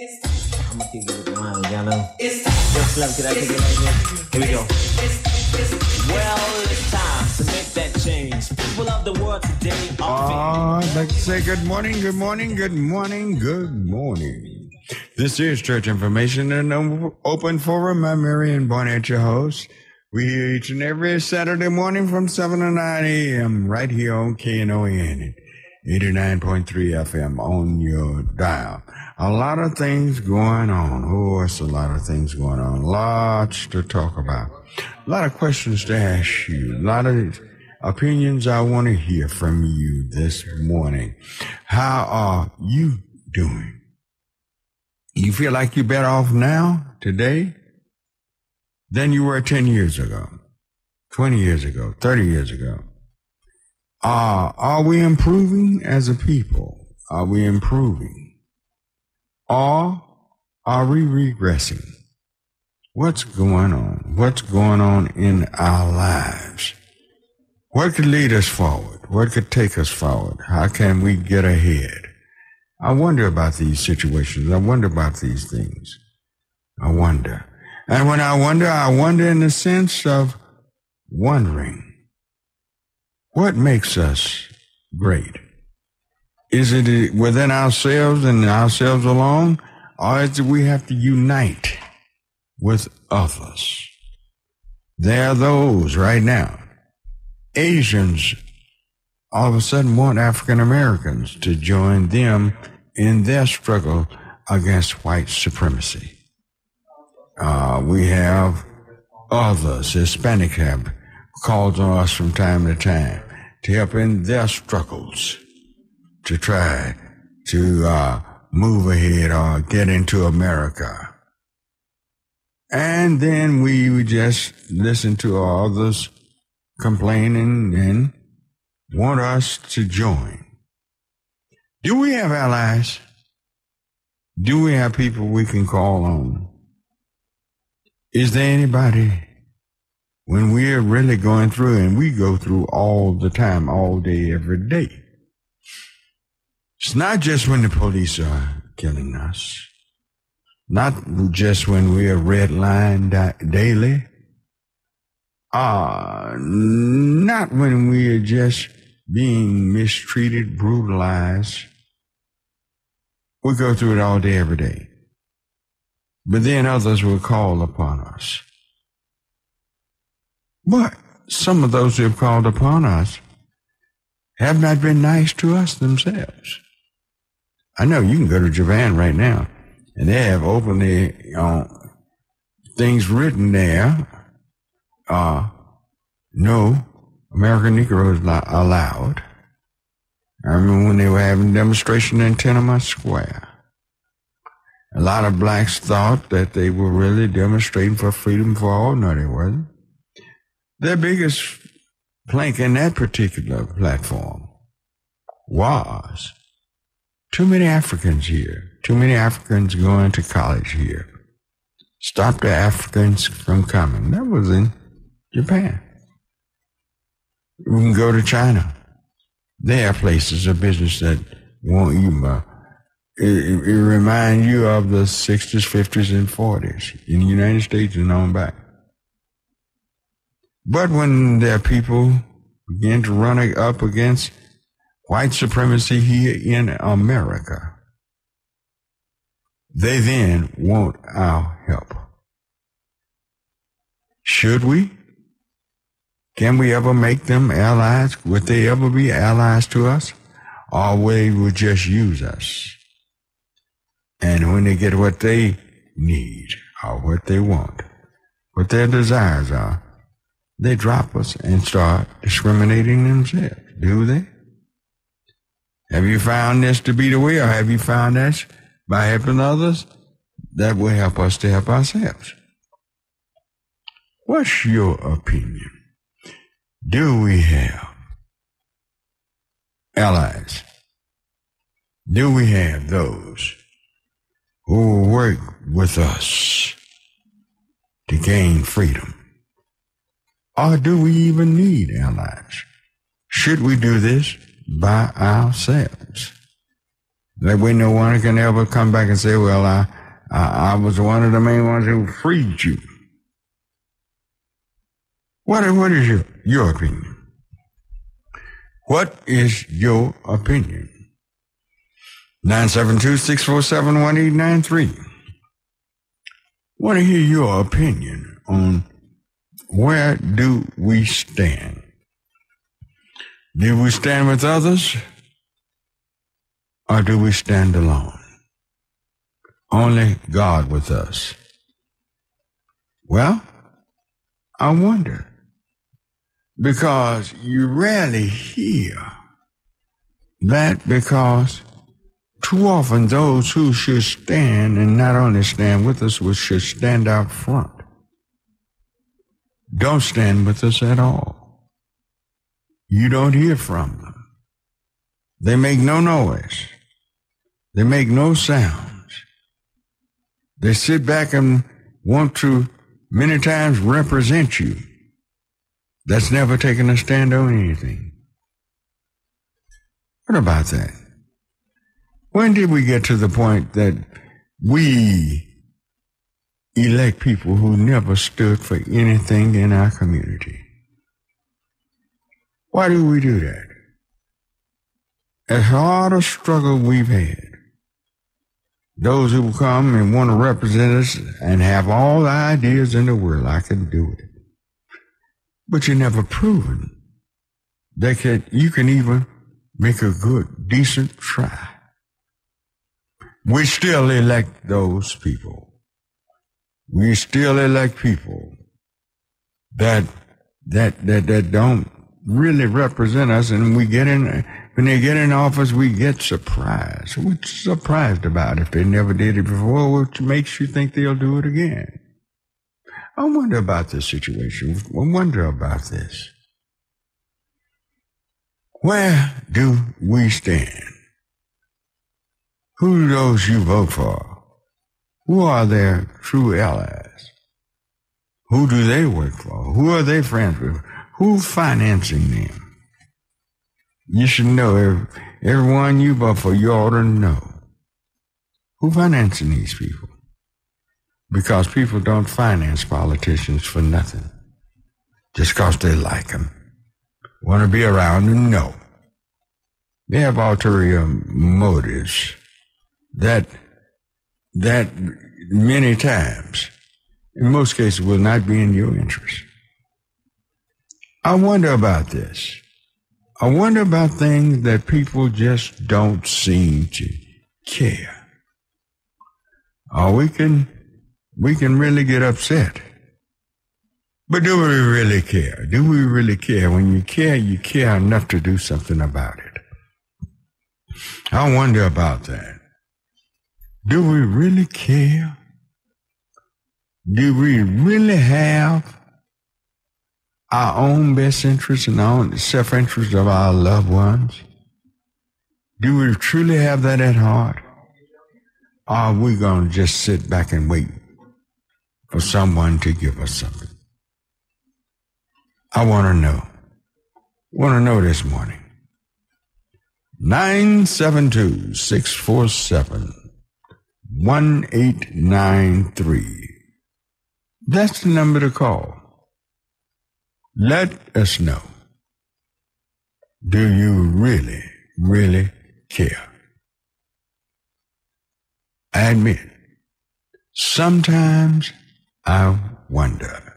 I'ma kick it with mine, y'all know. Yo, Slim, can I kick it like this? Here we go. Well, it's time to make that change. People of the world today are Uh, I'd like to say good morning, good morning, good morning, good morning. This is Church Information and I'm open forum. I'm Marion Barnett, your host. We here each and every Saturday morning from 7 to 9 a.m. right here on KNON 89.3 FM on your dial. A lot of things going on. Oh, it's a lot of things going on. Lots to talk about. A lot of questions to ask you. A lot of opinions I want to hear from you this morning. How are you doing? You feel like you're better off now, today, than you were 10 years ago, 20 years ago, 30 years ago? Uh, are we improving as a people? Are we improving? Or are we regressing? What's going on? What's going on in our lives? What could lead us forward? What could take us forward? How can we get ahead? I wonder about these situations. I wonder about these things. I wonder. And when I wonder, I wonder in the sense of wondering. What makes us great? Is it within ourselves and ourselves alone? Or is it we have to unite with others? There are those right now. Asians all of a sudden want African Americans to join them in their struggle against white supremacy. Uh, we have others, Hispanic have called on us from time to time to help in their struggles to try to uh, move ahead or get into America. And then we would just listen to all others complaining and want us to join. Do we have allies? Do we have people we can call on? Is there anybody when we're really going through and we go through all the time, all day, every day? It's not just when the police are killing us. Not just when we are redlined daily. Ah, not when we are just being mistreated, brutalized. We go through it all day, every day. But then others will call upon us. But some of those who have called upon us have not been nice to us themselves. I know you can go to Japan right now, and they have openly uh, things written there. Uh, no American Negro is not allowed. I remember when they were having demonstration in Tiananmen Square. A lot of blacks thought that they were really demonstrating for freedom for all. No, they wasn't. Their biggest plank in that particular platform was too many Africans here, too many Africans going to college here. Stop the Africans from coming. That was in Japan. We can go to China. There are places of business that want you. Uh, it, it reminds you of the 60s, 50s, and 40s in the United States and on back. But when their people begin to run up against white supremacy here in America, they then want our help. Should we? Can we ever make them allies? Would they ever be allies to us? Or they would just use us? And when they get what they need or what they want, what their desires are, they drop us and start discriminating themselves, do they? Have you found this to be the way, or have you found this by helping others? That will help us to help ourselves. What's your opinion? Do we have allies? Do we have those who will work with us to gain freedom? Or do we even need allies? Should we do this by ourselves? That way no one can ever come back and say, well, I, I, I was one of the main ones who freed you. What, what is your, your opinion? What is your opinion? 972-647-1893. Want to hear your opinion on where do we stand? Do we stand with others or do we stand alone? Only God with us. Well, I wonder because you rarely hear that because too often those who should stand and not only stand with us, but should stand out front, don't stand with us at all. You don't hear from them. They make no noise. They make no sounds. They sit back and want to many times represent you. That's never taken a stand on anything. What about that? When did we get to the point that we elect people who never stood for anything in our community? Why do we do that? As hard a struggle we've had, those who come and want to represent us and have all the ideas in the world, I can do it. But you're never proven that can, you can even make a good, decent try we still elect those people. We still elect people that that that that don't really represent us, and we get in when they get in office, we get surprised. We're surprised about if they never did it before, which makes you think they'll do it again. I wonder about this situation. I wonder about this. Where do we stand? Who those you vote for? Who are their true allies? Who do they work for? Who are they friends with? Who's financing them? You should know every, everyone you vote for, you ought to know. Who financing these people? Because people don't finance politicians for nothing. Just because they like them. Want to be around them? No. They have ulterior motives that that many times, in most cases, will not be in your interest. I wonder about this. I wonder about things that people just don't seem to care. Or we can we can really get upset. But do we really care? Do we really care? When you care, you care enough to do something about it. I wonder about that. Do we really care? Do we really have our own best interests and our own self-interest of our loved ones? Do we truly have that at heart? Or are we going to just sit back and wait for someone to give us something? I want to know. Want to know this morning. 972 647 1893. That's the number to call. Let us know. Do you really, really care? I admit, sometimes I wonder,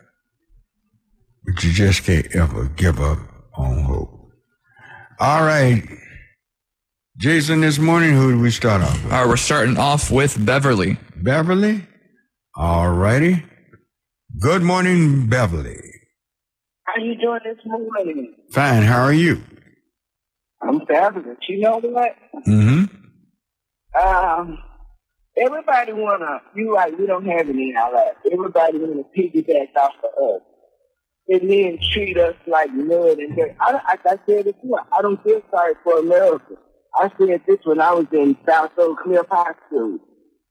but you just can't ever give up on hope. All right. Jason, this morning, who do we start off with? All right, we're starting off with Beverly. Beverly? All righty. Good morning, Beverly. Doing this morning? Fine. How are you? I'm fabulous. You know what? Mm-hmm. Um, everybody wanna. You like we don't have any allies. Everybody wanna piggyback off of us, and then treat us like mud and dirt. I, like I said before, I don't feel sorry for America. I said this when I was in South Oak Cliff High School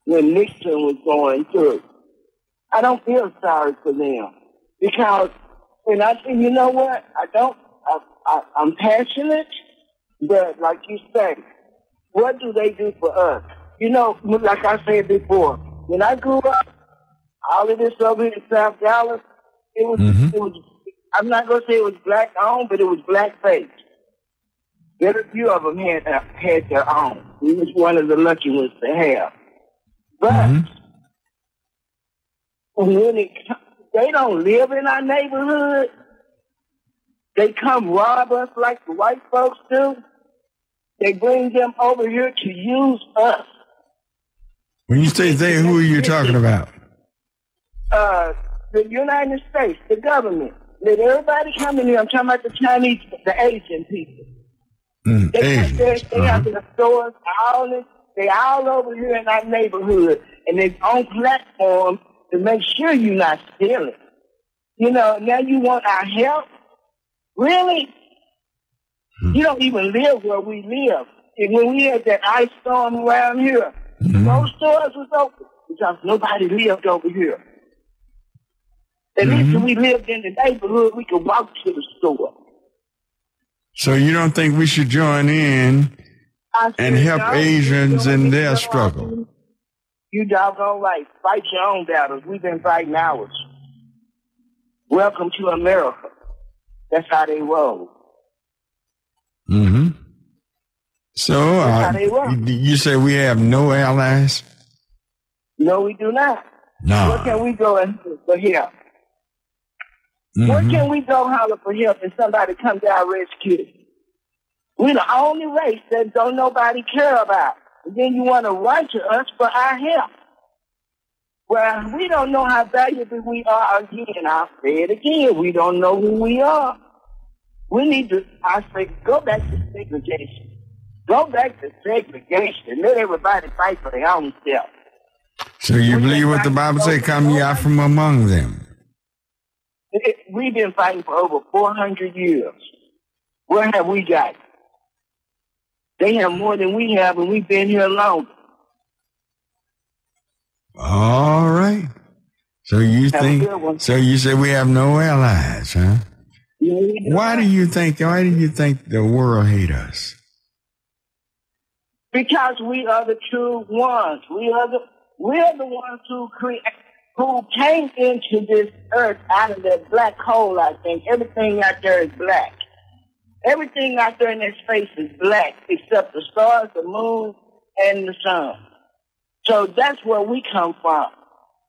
when Nixon was going through. I don't feel sorry for them because, and I think, you know what? I don't, I, I, I'm passionate, but like you say, what do they do for us? You know, like I said before, when I grew up, all of this over in South Dallas, it was, mm-hmm. it was, I'm not going to say it was black owned, but it was black faced. Very few of them had, uh, had their own. We was one of the lucky ones to have. But mm-hmm. when it, they don't live in our neighborhood, they come rob us like the white folks do. They bring them over here to use us. When you say they, who are you talking about? Uh, the United States, the government. Let everybody come in here. I'm talking about the Chinese, the Asian people. Mm, they Asians. Their, they uh-huh. have their stores, all this. They all over here in our neighborhood, and they on platform to make sure you're not stealing. You know, now you want our help? Really? Hmm. You don't even live where we live. And when we had that ice storm around here, mm-hmm. those stores was open because nobody lived over here. At mm-hmm. least if we lived in the neighborhood, we could walk to the store. So you don't think we should join in and help Asians in their struggle? You doggone right. Fight your own battles. We've been fighting ours. Welcome to America. That's how they roll. Mm-hmm. So uh, you say we have no allies? No, we do not. No. Where can we go and for help? Mm-hmm. Where can we go holler for help and somebody come down rescue? We're the only race that don't nobody care about. Then you want to run to us for our help. Well, we don't know how valuable we are again. I'll say it again. We don't know who we are. We need to, I say, go back to segregation. Go back to segregation. Let everybody fight for their own self. So you we believe what the Bible says, come ye out from among them? We've been fighting for over 400 years. Where have we got? They have more than we have, and we've been here longer. All right. So you have think? So you say we have no allies, huh? Yeah, why do you think? Why do you think the world hate us? Because we are the true ones. We are the we are the ones who create who came into this earth out of that black hole. I think everything out there is black. Everything out there in this space is black except the stars, the moon, and the sun. So that's where we come from.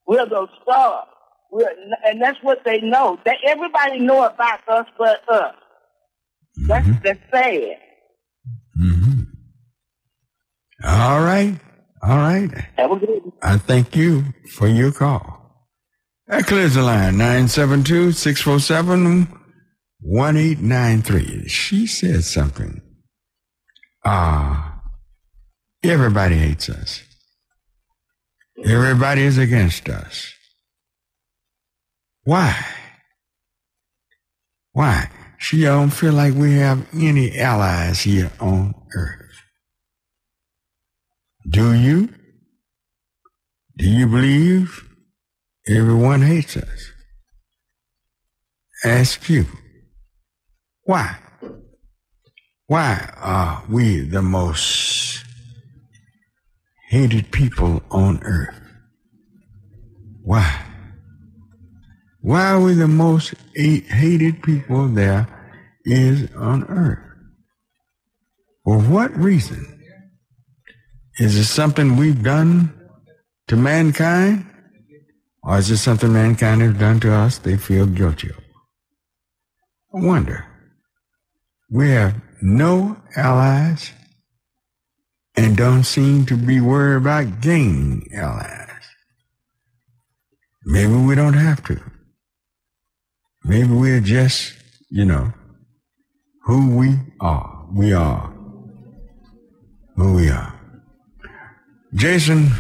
We're those stars. We're, and that's what they know. That everybody know about us but us. That's mm-hmm. that's sad. Mm-hmm. All right. All right. Have a good I thank you for your call. That clears the line. 972-647-1893. She said something. Ah, uh, everybody hates us. Everybody is against us. Why? Why? She don't feel like we have any allies here on earth. Do you? Do you believe everyone hates us? Ask you. Why? Why are we the most hated people on earth? Why? Why are we the most hated people there is on earth? For what reason? Is it something we've done to mankind? Or is it something mankind has done to us they feel guilty of? I wonder. We have no allies and don't seem to be worried about gaining allies. Maybe we don't have to. Maybe we're just, you know, who we are. We are who we are. Jason,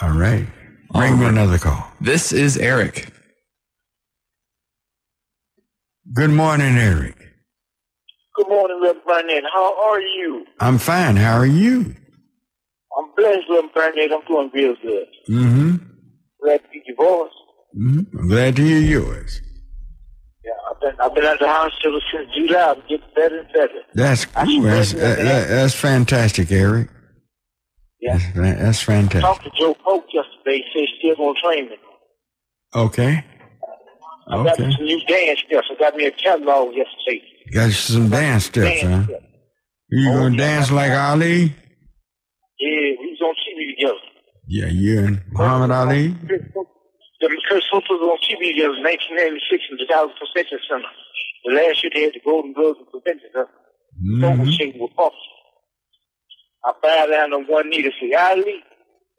all right. Bring me another call. This is Eric. Good morning, Eric. Good morning, Reverend Barnett. How are you? I'm fine. How are you? I'm blessed, Reverend Barnett. I'm doing real good. Mm-hmm. Glad to hear your voice. Mm-hmm. I'm glad to hear yours. Yeah, I've been, I've been at the hospital since July. I'm getting better and better. That's cool. That's, that, that's fantastic, Eric. Yeah. That's, that's fantastic. Talked to Joe Polk yesterday. He said he's still going to train me. Okay. I got some new dance steps. I got me a catalog yesterday. Got some dance steps, huh? You Oh, gonna yeah. dance like Ali? Yeah, we was on TV together. Yeah, you and Muhammad Ali. The Kurt Sutton was on TV together in 1996 in the Dallas Convention Center. The last year they had the Golden Globes and Convention Center. Soul Mhm. Machine with Puffs. I bowed down on one knee to say, Ali,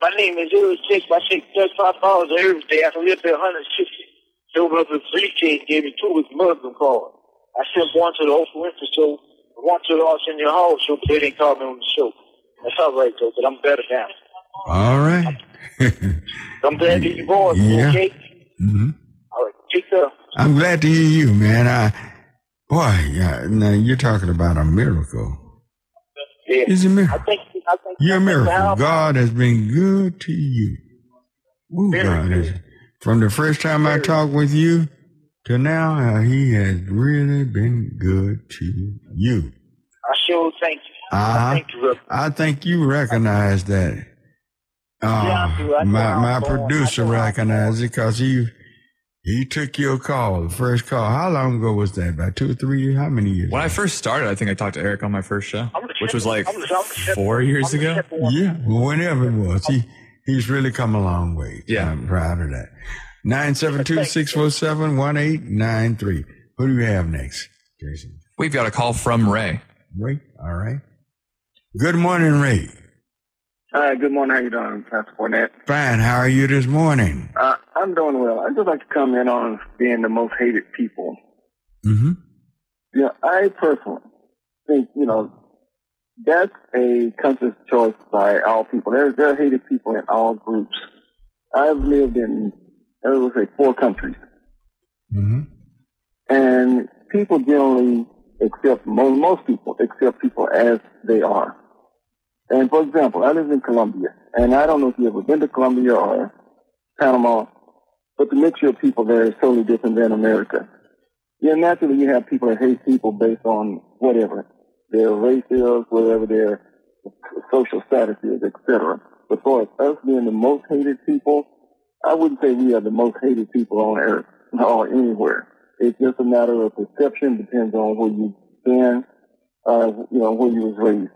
my name is Earl Jake. I take $35 every day. I can live there 160. Filled up three kids, gave me two with Muslim card. I sent one to the Winfrey show, one to the Arsenio Hall show, but they didn't call me on the show. That's all right, though, but I'm better now. All right. I'm glad that you boys, Yeah. okay? hmm All right, take care. I'm glad to hear you, man. I, boy, yeah, now you're talking about a miracle. Yeah. It's a I miracle. think, I think, You're a miracle. God has been good to you. Ooh, Very God. From the first time I talked with you to now, uh, He has really been good to you. I sure thank you. I Uh-huh. thank you, I think you recognize that. Uh, Yeah, I do. I my my born. producer I know how I'm recognized it because he he took your call, the first call. How long ago was that? About two or three years? How many years? When I first started, I think I talked to Eric on my first show, which was like I'm the- I'm the second- four years I'm ago. Yeah, whenever it was. He he's really come a long way. Yeah. I'm proud of that. 972-647-1893. Who do we have next, Jason? We've got a call from Ray. Ray? All right. Good morning, Ray. Hi, good morning. How you doing, Pastor Barnett? Fine. How are you this morning? Uh, I'm doing well. I'd just like to comment on being the most hated people. Mm-hmm. Yeah, I personally think, you know, that's a conscious choice by all people. There, there are hated people in all groups. I've lived in, I would say, four countries. Mm-hmm. And people generally accept, most, most people accept people as they are. And for example, I live in Colombia, and I don't know if you've ever been to Colombia or Panama, but the mixture of people there is totally different than America. Yeah, naturally you have people that hate people based on whatever their race is, whatever their social status is, etc. But for us being the most hated people, I wouldn't say we are the most hated people on earth or anywhere. It's just a matter of perception. Depends on where you've been, uh, you know, where you was raised.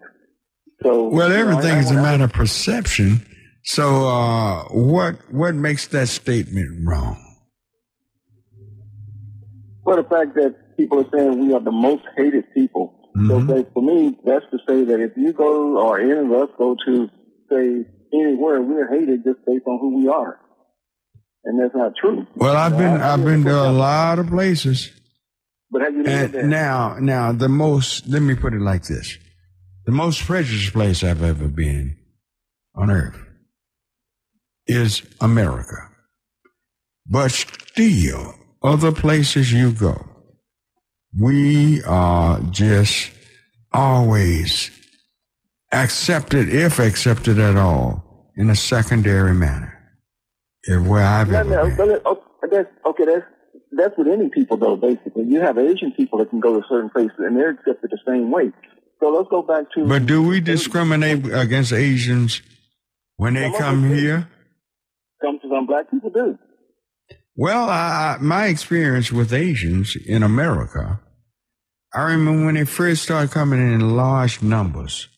So Well, you know, everything is a I- matter of perception. So, uh, what what makes that statement wrong? Well, the fact that people are saying we are the most hated people. So Mhm. that, for me, that's to say that if you go or any of us go to say anywhere, we're hated just based on who we are, and that's not true. Well, I've been I've been to a lot of places, But have you now now the most. Let me put it like this: the most precious place I've ever been on earth is America. But still, other places you go, we are just always accepted, if accepted at all, in a secondary manner. If where I've No, ever no, been. oh, that's okay. That's that's with any people though. Basically, you have Asian people that can go to certain places and they're accepted the same way. So let's go back to. But do we discriminate against Asians when they Some come here? Some some black people do. Well, I, I- my experience with Asians in America, I remember when they first started coming in large numbers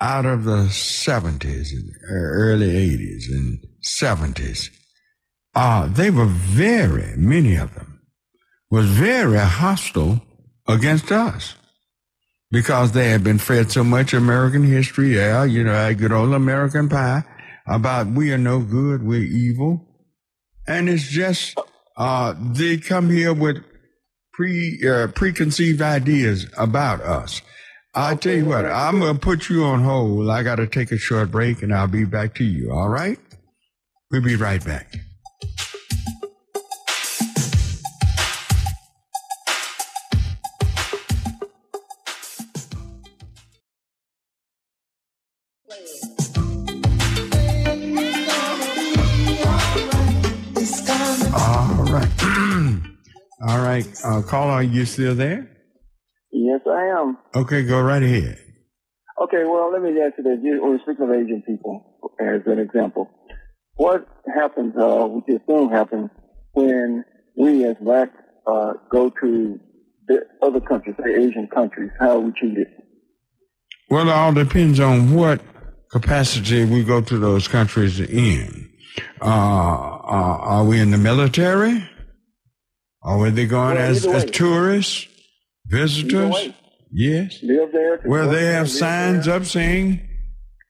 out of the 70s, and early 80s and 70s. Uh, they were very, many of them, was very hostile against us because they had been fed so much American history, yeah, you know, that good old American pie about we are no good, we're evil. And it's just, uh, they come here with pre, uh, preconceived ideas about us. I tell you what, I'm going to put you on hold. I got to take a short break and I'll be back to you. All right? We'll be right back. All right. All right. Uh, caller, are you still there? Yes, I am. Okay, go right ahead. Okay, well, let me answer this. You, we're speaking of Asian people as an example. What happens, uh, which assume happens when we as black uh, go to the other countries, say Asian countries, how are we treated? Well, it all depends on what capacity we go to those countries in. Uh, uh, are we in the military? Are we they going Well, as, as tourists, visitors? Yes. Live there? Well, they have signs there? up saying,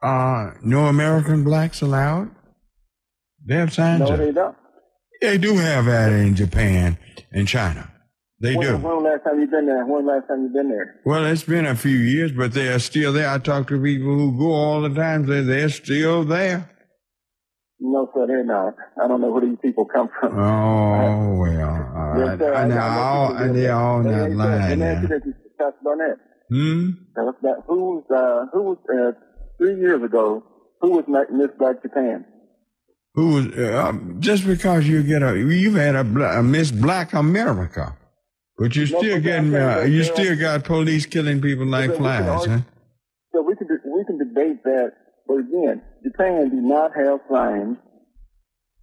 uh, no American blacks allowed. They have signs No, up. they don't. They do have that in Japan and China. They When, do. when last time you been there? When last time you been there? Well, it's been a few years, but they are still there. I talk to people who go all the time. They they're still there. No, sir, they're not. I don't know where these people come from. Oh well, all Yes, sir, I- And I all and they're all not ask you this. Let lying you now. Pastor Barnett. Hmm. That who was uh, who was uh, three years ago? Who was Miss Black Japan? Who was uh, just because you get a you've had a, a Miss Black America, but you No, still getting uh, you still got police killing people like flies, argue- huh? So we can we can debate that, but again, Japan do not have signs,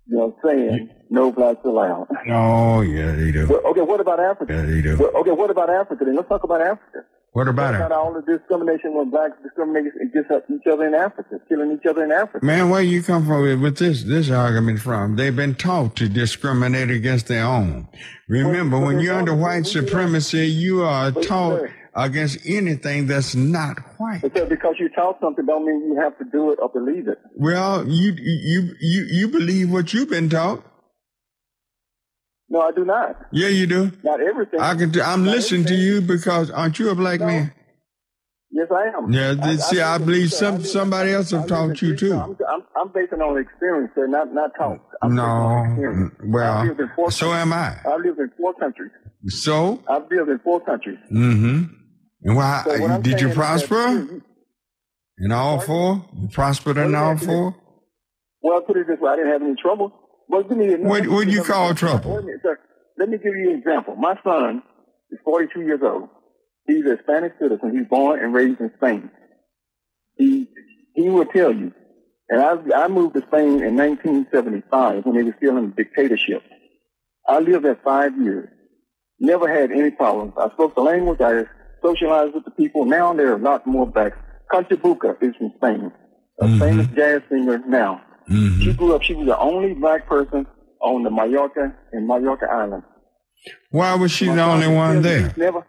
you know, saying no blacks allowed. Oh yeah, they do. Well, okay, what about Africa? Yeah, they do. Well, okay, what about Africa? Then let's talk about Africa. What about about it, all the discrimination when blacks discriminate against each other in Africa, killing each other in Africa? man? Where you come from with- this this argument from? They've been taught to discriminate against their own. Remember, Well, when you're under white we do that. supremacy, you are taught. Against anything that's not white. Because because you taught something don't mean you have to do it or believe it. Well, you you you you believe what you've been taught. No, I do not. Yeah, you do. Not everything. I can. I'm Not listening to you because aren't you a black No. man? Yes, I am. Yeah, th- see, I live- believe some- live- somebody else have I taught you too. I'm, I'm, I'm basing on experience, sir, not not talk. I'm No. Well, so countries. am I. I've lived in four countries. So, I've lived in four countries. mm-hmm. And why So did you prosper in all four? You prospered in all four? Well, put it this way, I didn't have any trouble. Well, give me What- do you call trouble? Wait a minute, sir. Let me give you an example. My son is 42 years old. He's a Spanish citizen. He's born and raised in Spain. He he will tell you. And I I moved to Spain in 1975 when they were still in the dictatorship. I lived there five years. Never had any problems. I spoke the language. I socialized with the people. Now there are a lot more blacks. Concha Buika is from Spain. A Mhm. famous jazz singer now. Mm-hmm. She grew up, she was the only black person on the Mallorca and Mallorca Island. Why was she My the only one there? Never,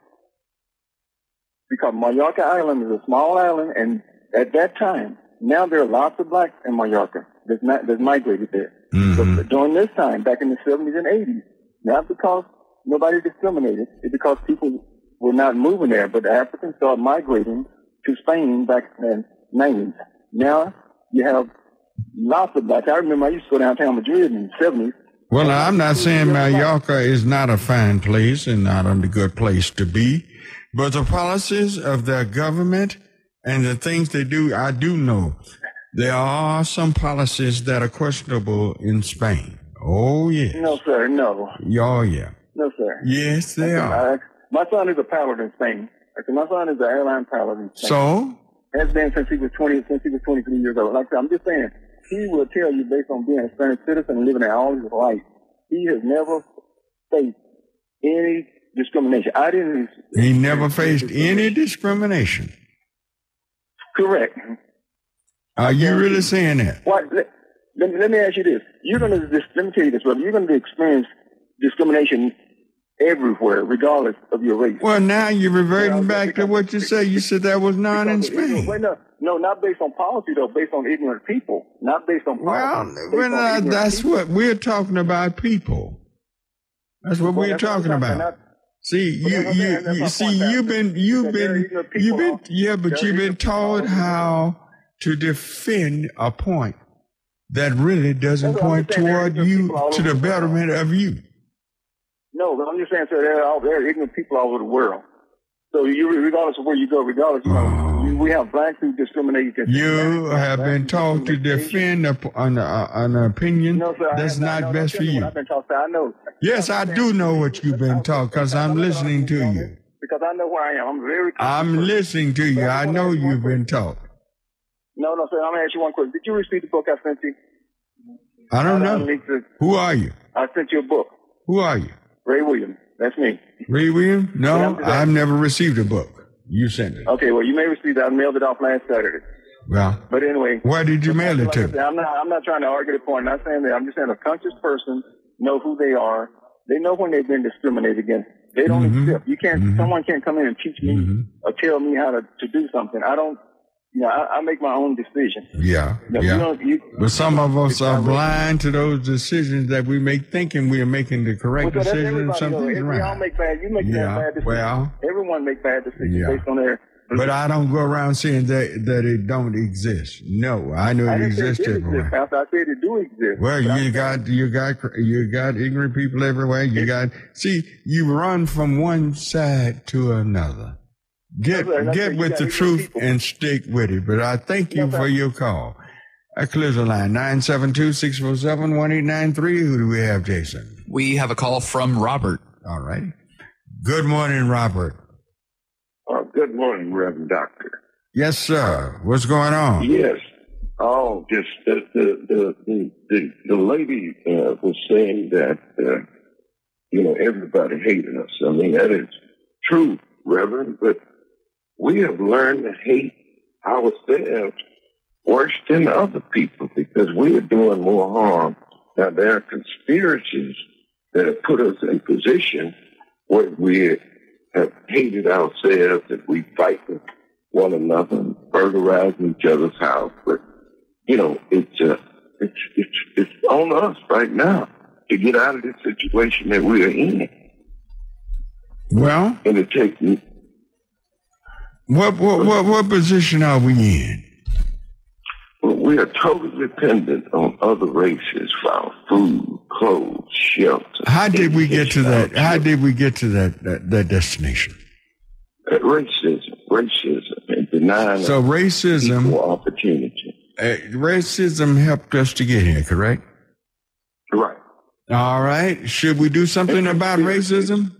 because Mallorca Island is a small island, and at that time, now there are lots of blacks in Mallorca that's, not, that's migrated there. Mhm. But during this time, back in the 70s and 80s, not because nobody discriminated, it's because people were not moving there, but the Africans started migrating to Spain back in the 90s. Now you have lots of blacks. I remember I used to go downtown Madrid in the 70s. Well, I'm not saying Mallorca is not a fine place and not a good place to be, but the policies of their government and the things they do, I do know there are some policies that are questionable in Spain. Oh, yes. No, sir, no. Oh, yeah. No, sir. Yes, they are. My son is a pilot in Spain. I said, my son is an airline pilot in Spain. So, has been since he was 20, since he was 23 years old. Like I said, I'm just saying, he will tell you based on being a Spanish citizen and living there all his life, he has never faced any discrimination. I didn't. he never faced any discrimination. Correct. Are you really saying that? What? Let, let me ask you this. You're going to, let me tell you this, brother. You're going to experience discrimination everywhere, regardless of your race. Well, now you're reverting Well, back to what you say. You said that was none in Because of ignorant- Spain. Wait, no, no, not based on policy though. Based on ignorant people, not based on policy. well that's people. what we're talking about. People. That's what Well, we're that's what talking about. not- See, you, that's what I'm saying. you, you see, you've been, you've Because there are been, you've been, yeah, but you've been taught how to defend a point that really doesn't That's what I'm point saying. There are toward you to the betterment of you. No, but I'm just saying, sir, there are, there are ignorant people all over the world. So you, regardless of where you go, regardless, you know, you- we have blacks who discriminate against. You have been taught to discriminate against Asians. defend a, an, an opinion No, sir, that's not no, best for you. I've been taught, sir. I know. Yes, I do know what you've been taught because I'm listening to you. because I know where I am. I'm very. I'm listening to you. I know you've been taught. No, no, sir. I'm gonna ask you one question. Did you receive the book I sent you? I don't know. Who are you? I sent you a book. Who are you? Ray Williams. That's me. Ray Williams? Yeah, No, I've never received a book. You sent it. Okay, well, you may receive that. I mailed it off last Saturday. Well, But anyway. where did you mail it like to? said, I'm not. I'm not trying to argue the point. I'm not saying that. I'm just saying a conscious person know who they are. They know when they've been discriminated against. They don't Mhm. accept. You can't. Mhm. Someone can't come in and teach me Mhm. or tell me how to, to do something. I don't. You know, I, I make my own decision. Yeah, You know, you yeah. you- But some of us are blind to those decisions that we make, thinking we are making the correct Well, that's decision and everybody, though. something's We all make bad. You make Yeah, bad decisions. well- everyone make bad decisions Yeah. based on their. But I don't go around saying that that it don't exist. No, I know it it exists did everywhere. exist, I said it do exist. Well, But you got you got you got ignorant people everywhere. You got see you run from one side to another. Get right. Get with the truth people. and stick with it. But I thank you Yes, for your call. I clears the line 972-647-1893. Who do we have, Jason? We have a call from Robert. All right. Good morning, Robert. Uh, good morning, Reverend Doctor. Yes, sir. What's going on? Yes. Oh, just the the the the, the, the lady uh, was saying that uh, you know everybody hated us. I mean that is true, Reverend, but we have learned to hate ourselves worse than other people because we are doing more harm. Now there are conspiracies that have put us in position where we have hated ourselves and we fight with one another and burglarizing each other's house. But you know, it's uh, it's it's it's on us right now to get out of this situation that we are in, Well, and it takes what what what, what position are we in? well, we are totally dependent on other races for our food, clothes, shelter. How did we get to that? How did we get to that that, that destination? uh, racism, racism, and denying So racism, equal opportunity. uh, racism helped us to get here, correct? Right. All right. Should we do something about racism?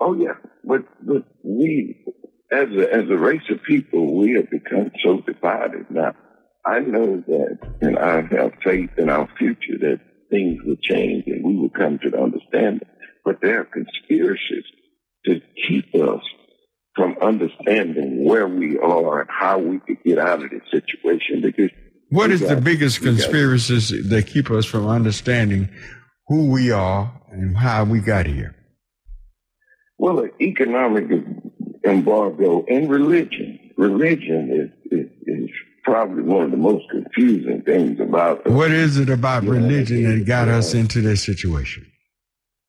Oh yeah, but but we as a as a race of people, we have become so divided. Now, I know that, and I have faith in our future that things will change and we will come to the understanding. But there are conspiracies to keep us from understanding where we are and how we could get out of this situation. Because what is the biggest conspiracies that keep us from understanding who we are and how we got here? Well, economic embargo in religion. Religion is, is, is probably one of the most confusing things about. What is it about religion that got us into this situation?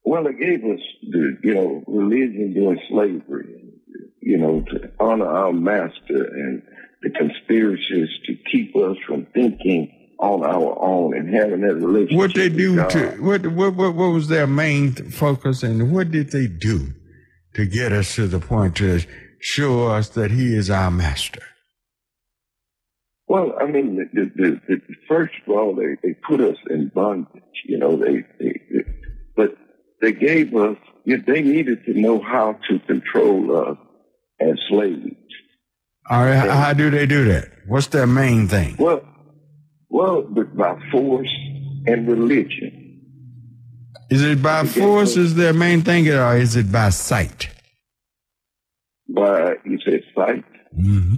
Well, it gave us the, you know, religion during slavery, you know, to honor our master and the conspiracies to keep us from thinking on our own and having that relationship. What they do to what what what what was their main focus and what did they do to get us to the point to show us that he is our master? Well, I mean, the, the, the, first of all, they, they put us in bondage. You know, they, they, they but they gave us. They needed to know how to control us as slaves. All right, how, how do they do that? What's their main thing? Well, well, but by force and religion. Is it by force is their main thing, or is it by sight? By you said sight. hmm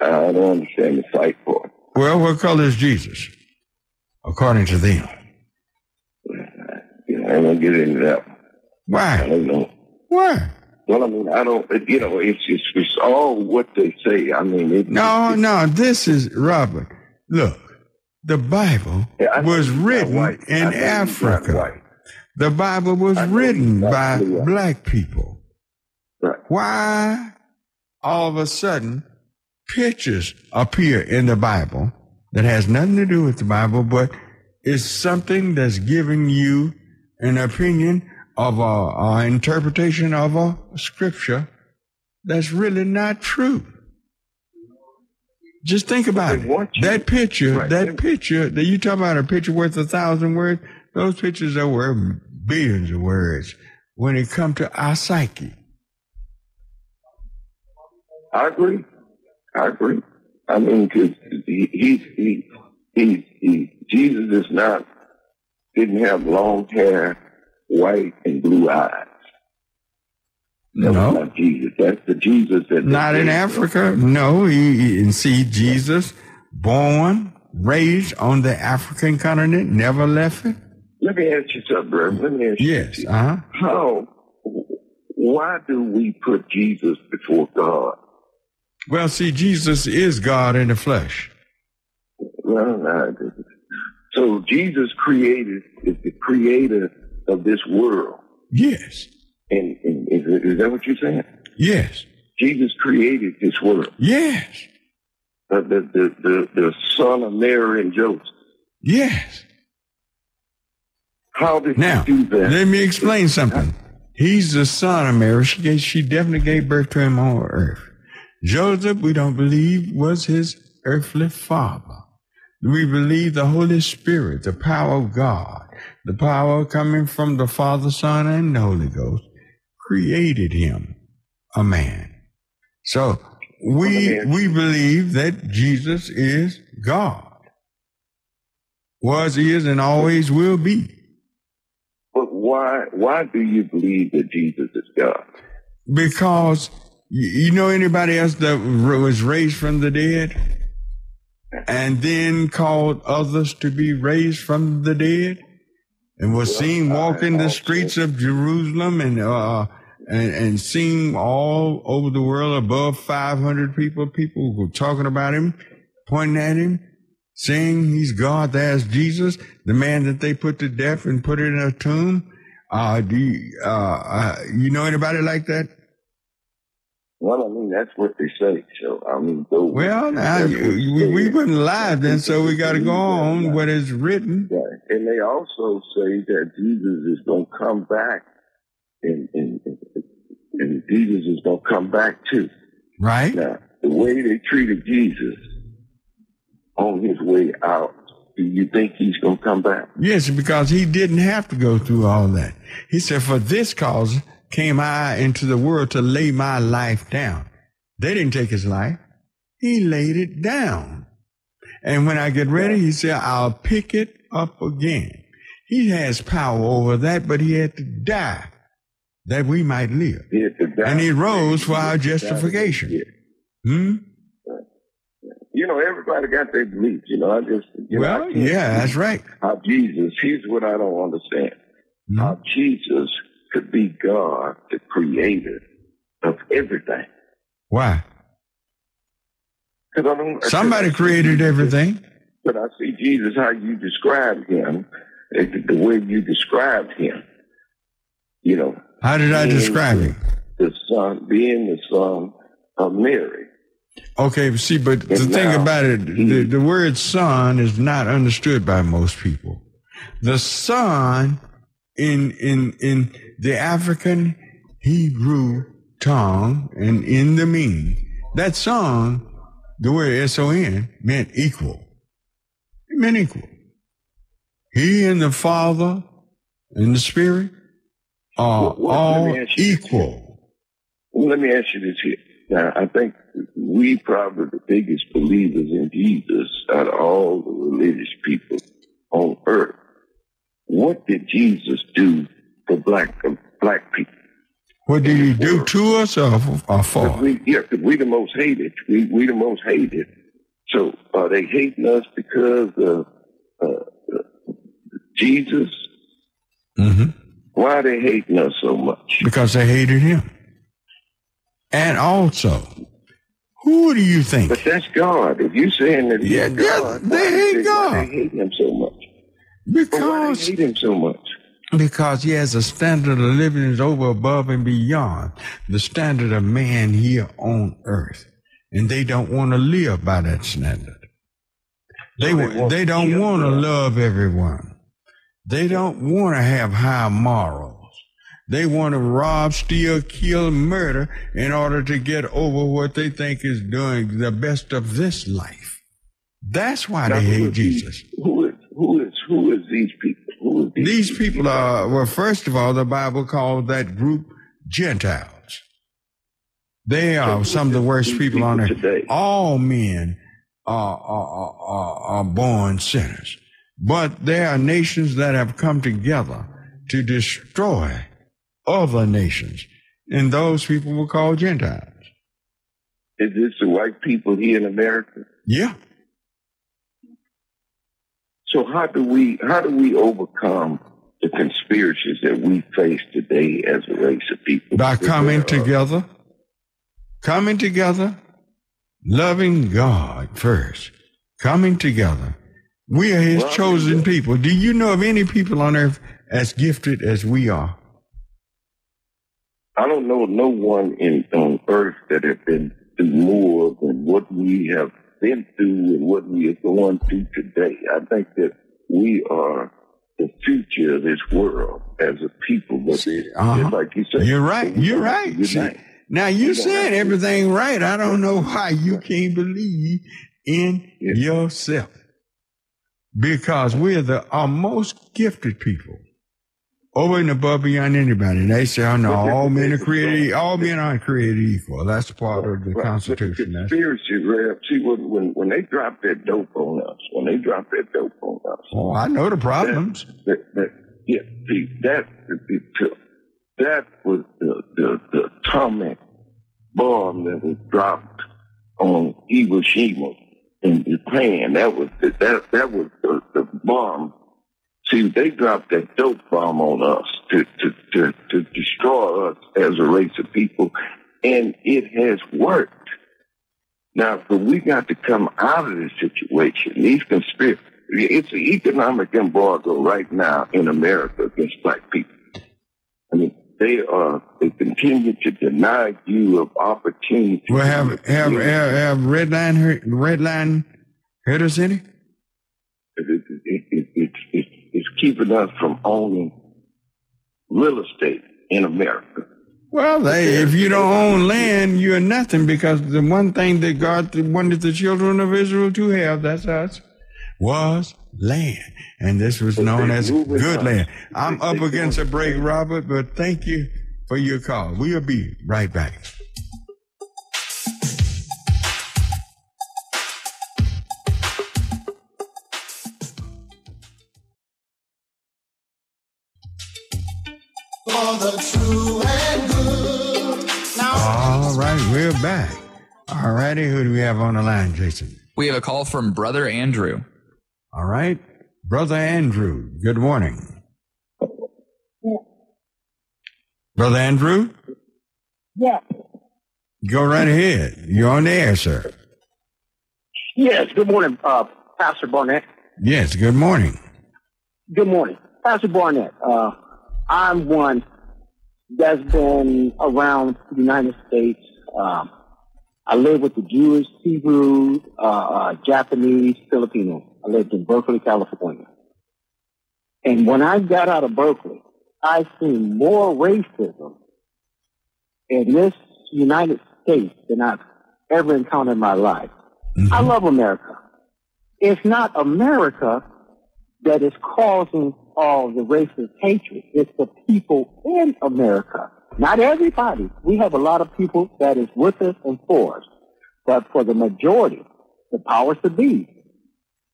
I don't understand the sight part. Well, what color is Jesus, according to them? You know, I don't get into that. Why? I don't know. Why? Well, I mean, I don't. You know, it's it's, it's all what they say. I mean, it, No, no. This is Robert. Look, the Bible Yeah, was written in know he's not Africa. The Bible was written by black people. Right. Why all of a sudden pictures appear in the Bible that has nothing to do with the Bible, but is something that's giving you an opinion of a, a interpretation of a scripture that's really not true. Just think about it. That picture, Right. that picture that you talk about a picture worth a thousand words, those pictures are worth billions of words when it comes to our psyche. I agree. I agree. I mean, cause he, he, he, he, he, Jesus is not, didn't have long hair, white and blue eyes. That No. was not Jesus. That's the Jesus that. Not in Africa. No, he, he- see Jesus born, raised on the African continent, never left it. Let me ask you something, bro. Let me ask you. Yes. something. Uh huh. How? Why do we put Jesus before God? Well, see, Jesus is God in the flesh. Well, no, so Jesus created is the creator of this world, Yes. And, and is, is that what you're saying? Yes. Jesus created this world. Yes. The the the the, the son of Mary and Joseph. Yes. How did Now, he do that? let me explain something. He's the son of Mary. She, gave, she definitely gave birth to him on earth. Joseph, we don't believe, was his earthly father. We believe the Holy Spirit, the power of God, the power coming from the Father, Son, and the Holy Ghost, created him a man. So we we believe that Jesus is God. Was, is, and always will be. But why why do you believe that Jesus is God? Because you, you know anybody else that was raised from the dead and then called others to be raised from the dead and was seen walking the streets of Jerusalem and uh and, and seen all over the world above 500 people people who were talking about him pointing at him saying he's God that's Jesus the man that they put to death and put in a tomb uh do you, uh, uh you know anybody like that Well, I mean that's what they say. So I mean, those, Well, now, you, we, we wasn't live then, so we got to go on what is written. Right. And they also say that Jesus is going to come back, and, and, and Jesus is going to come back too. Right? Now, the way they treated Jesus on his way out, do you think he's going to come back? Yes, because he didn't have to go through all that. He said, For this cause came I into the world to lay my life down. They didn't take his life, he laid it down. And when I get ready, he said, I'll pick it up again. He has power over that, but he had to die that we might live. He had to die. And he rose for our He had to die. justification. Yeah. Hmm? You know, everybody got their beliefs. You know, I just, you know, I Well, can't yeah, that's right. How Jesus, here's what I don't understand. Hmm? How Jesus could be God, the creator of everything. Why? Because I don't. Somebody created everything. But I see Jesus, how you described him, eh, the way you described him. You know, How did I describe him? The son, being the son of Mary. Okay, see, but the And thing about it, the, the word son is not understood by most people. The son in in in the African Hebrew tongue and in the meaning, that son, the word S O N meant equal. It meant equal. He and the Father and the Spirit are Well, all equal. Well, let me ask you this here. Now, I think we probably the biggest believers in Jesus out of all the religious people on earth. What did Jesus do for black black people? What did he do to us or, or for? us? we, yeah, 'cause we the most hated. We we the most hated. So are they hating us because of uh, uh, Jesus? hmm Why are they hating us so much? because they hated him. And also, who do you think? But that's God. If you saying that he's Yeah, God, yeah, why they hate why God. they hate him so much? Why Because they hate him so much? because he has a standard of living is over, above, and beyond the standard of man here on earth, and they don't want to live by that standard. They they they don't want to love everyone. They don't want to have high morals. They want to rob, steal, kill, murder in order to get over what they think is doing the best of this life. That's why Now, they hate is these- Jesus. Who is who is who is these people? Who is these? These people are, well, first of all, the Bible calls that group Gentiles. They are some of the worst these people on earth. today? All men are, are, are, are born sinners. But there are nations that have come together to destroy other nations. And those people were called Gentiles. Is this the white people here in America? Yeah. So how do we how do we overcome the conspiracies that we face today as a race of people? By coming together, coming together, loving God first, coming together. We are His Well, chosen people. Do you know of any people on earth as gifted as we are? I don't know no one in on earth that have been through more than what we have been through and what we are going through today. I think that we are the future of this world as a people. But Uh-huh. like you said, You're right. You're right. You're See, right. Now you said everything right. I don't know why you can't believe in Yeah. yourself. Because we're the our most gifted people. Over and above beyond anybody. And they say, oh no, all men are created, all men are created equal. That's part of the Right. Constitution. The That's, conspiracy, Rev. See, when, when, when they drop that dope on us, when they drop that dope on us, oh, I know the problems. that, that, yeah, see, that, that was the, the, the atomic bomb that was dropped on Hiroshima in Japan. That was, the, that, that was the, the bomb. See, they dropped that dope bomb on us to, to, to, to destroy us as a race of people, and it has worked. Now, but we got to come out of this situation. These conspiracy, it's an economic embargo right now in America against black people. I mean, they are, they continue to deny you of opportunity. Well, have, have, have, have Red Line, heard- Red Line us any? It, it, it, it, it's keeping us from owning real estate in America. Well, they, if you don't own land, you're nothing because the one thing that God wanted the children of Israel to have, that's us, was land. And this was known as good land. I'm They- up they against a doing- break, Robert, but thank you for your call. We'll be right back. All right, we're back. All righty, who do we have on the line, Jason? We have a call from Brother Andrew. All right, Brother Andrew, good morning. Brother Andrew, Yeah. go right ahead. You're on the air, sir. Yes, good morning, uh, Pastor Barnett. Yes, good morning. Good morning. Pastor Barnett, uh, I'm one that's been around the United States. Um, I live with the Jewish, Hebrew, uh, uh, Japanese, Filipino. I lived in Berkeley, California. And when I got out of Berkeley, I seen more racism in this United States than I've ever encountered in my life. Mm-hmm. I love America. It's not America that is causing all the racist hatred. It's the people in America. Not everybody. We have a lot of people that is with us and for us. But for the majority, the powers to be,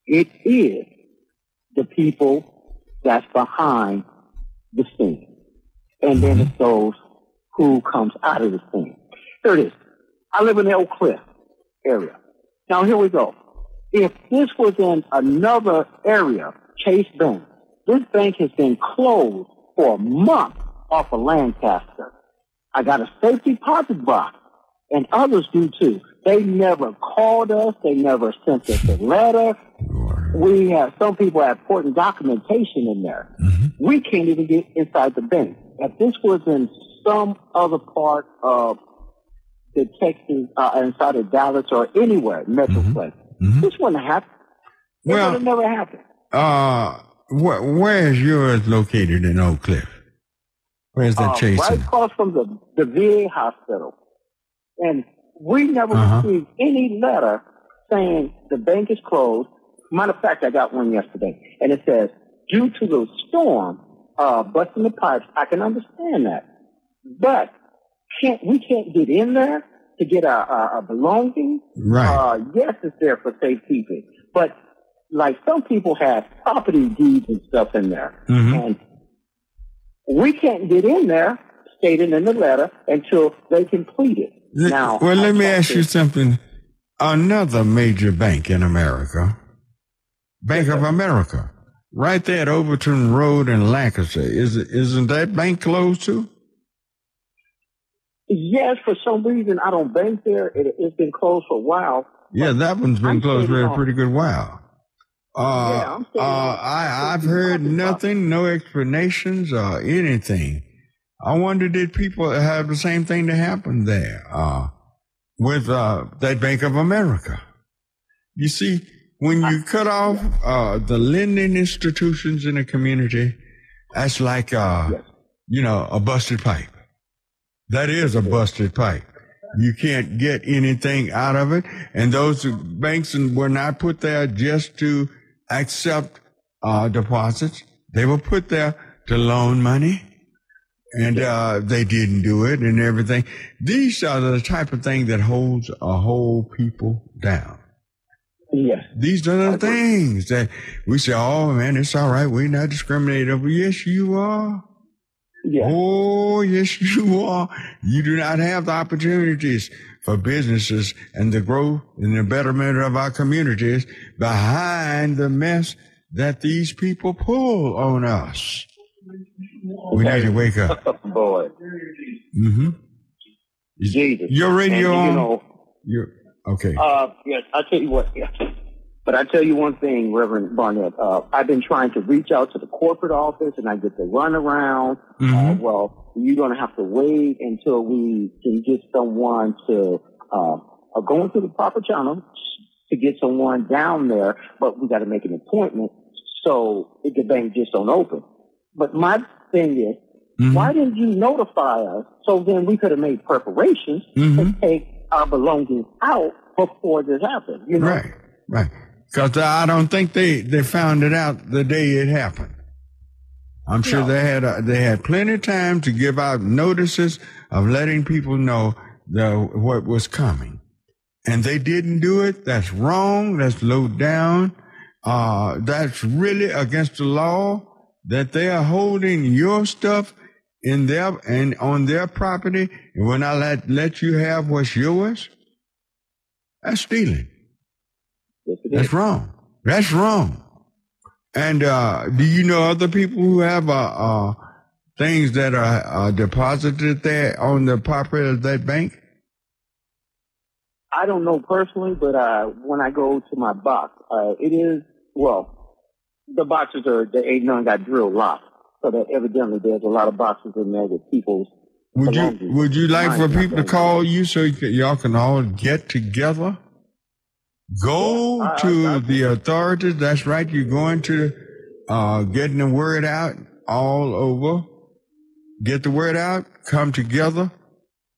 it is the people that's behind the scene. And then it's those who comes out of the scene. Here it is. I live in the Oak Cliff area. Now here we go. If this was in another area, Chase Bank, this bank has been closed for a month off of Lancaster. I got a safety deposit box, and others do too. They never called us. They never sent us a letter. We have some people have important documentation in there. We can't even get inside the bank. If this was in some other part of the Texas, uh, inside of Dallas or anywhere, Metroplex, this wouldn't happen. It Well- would have never happened. Uh, wh- where is yours located in Oak Cliff? Where's that uh, Chase? right across from the, the VA hospital. And we never Uh-huh. received any letter saying the bank is closed. Matter of fact, I got one yesterday, and it says due to the storm, uh, busting the pipes, I can understand that. But can't we can't get in there to get our, our, our belongings? Right. Uh, yes, it's there for safekeeping, but like some people have property deeds and stuff in there, Mhm. and we can't get in there, stated in the letter, until they complete it. Now, well, let me ask you something. Another major bank in America, Bank of America, right there at Overton Road in Lancaster, is isn't that bank closed too? Yes, for some reason I don't bank there. It, it's been closed for a while. Yeah, that one's been I'm closed for a pretty good while. Uh, Yeah, I'm uh, I, I've heard nothing, no explanations or anything. I wonder did people have the same thing to happen there uh, with uh, that Bank of America? You see, when you cut off uh, the lending institutions in a community, that's like, uh, you know, a busted pipe. That is a busted pipe. You can't get anything out of it. And those banks were not put there just to accept uh, deposits. They were put there to loan money. And uh, they didn't do it and everything. These are the type of thing that holds a whole people down. Yes. These are the things that we say, oh man, it's all right. We're not discriminated. over. Yes, you are. Yeah. Oh, yes, you are. You do not have the opportunities for businesses and the growth and the betterment of our communities behind the mess that these people pull on us. We need to wake up. Boy. Mm-hmm. Jesus. Your radio And, on? You know, You're, okay. uh, yes, I'll tell you what. Yeah. But I tell you one thing, Reverend Barnett. Uh, I've been trying to reach out to the corporate office, and I get the runaround. Uh, Mhm. well, you're going to have to wait until we can get someone to uh, uh, go into the proper channel to get someone down there. But we got to make an appointment, so the bank just don't open. But my thing is, Mhm. why didn't you notify us so then we could have made preparations Mhm. to take our belongings out before this happened? You know, Right, right. Because I don't think they, they found it out the day it happened. I'm sure No. they had uh they had plenty of time to give out notices of letting people know the what was coming, and they didn't do it. That's wrong. That's low down. Uh, that's really against the law. That they are holding your stuff in their and on their property, and when I let let you have what's yours. That's stealing. Yes, That's is. wrong. That's wrong. And uh, do you know other people who have uh, uh, things that are uh, deposited there on the property of that bank? I don't know personally, but uh, when I go to my box, uh, it is well, the boxes are they ain't none got drill locked, so that evidently there's a lot of boxes in there with people's. Would you. Would you like for people to call you so you can, y'all can all get together? Go Yeah, I- I- to I- the authorities. That's right. You're going to uh, getting the word out all over. Get the word out. Come together.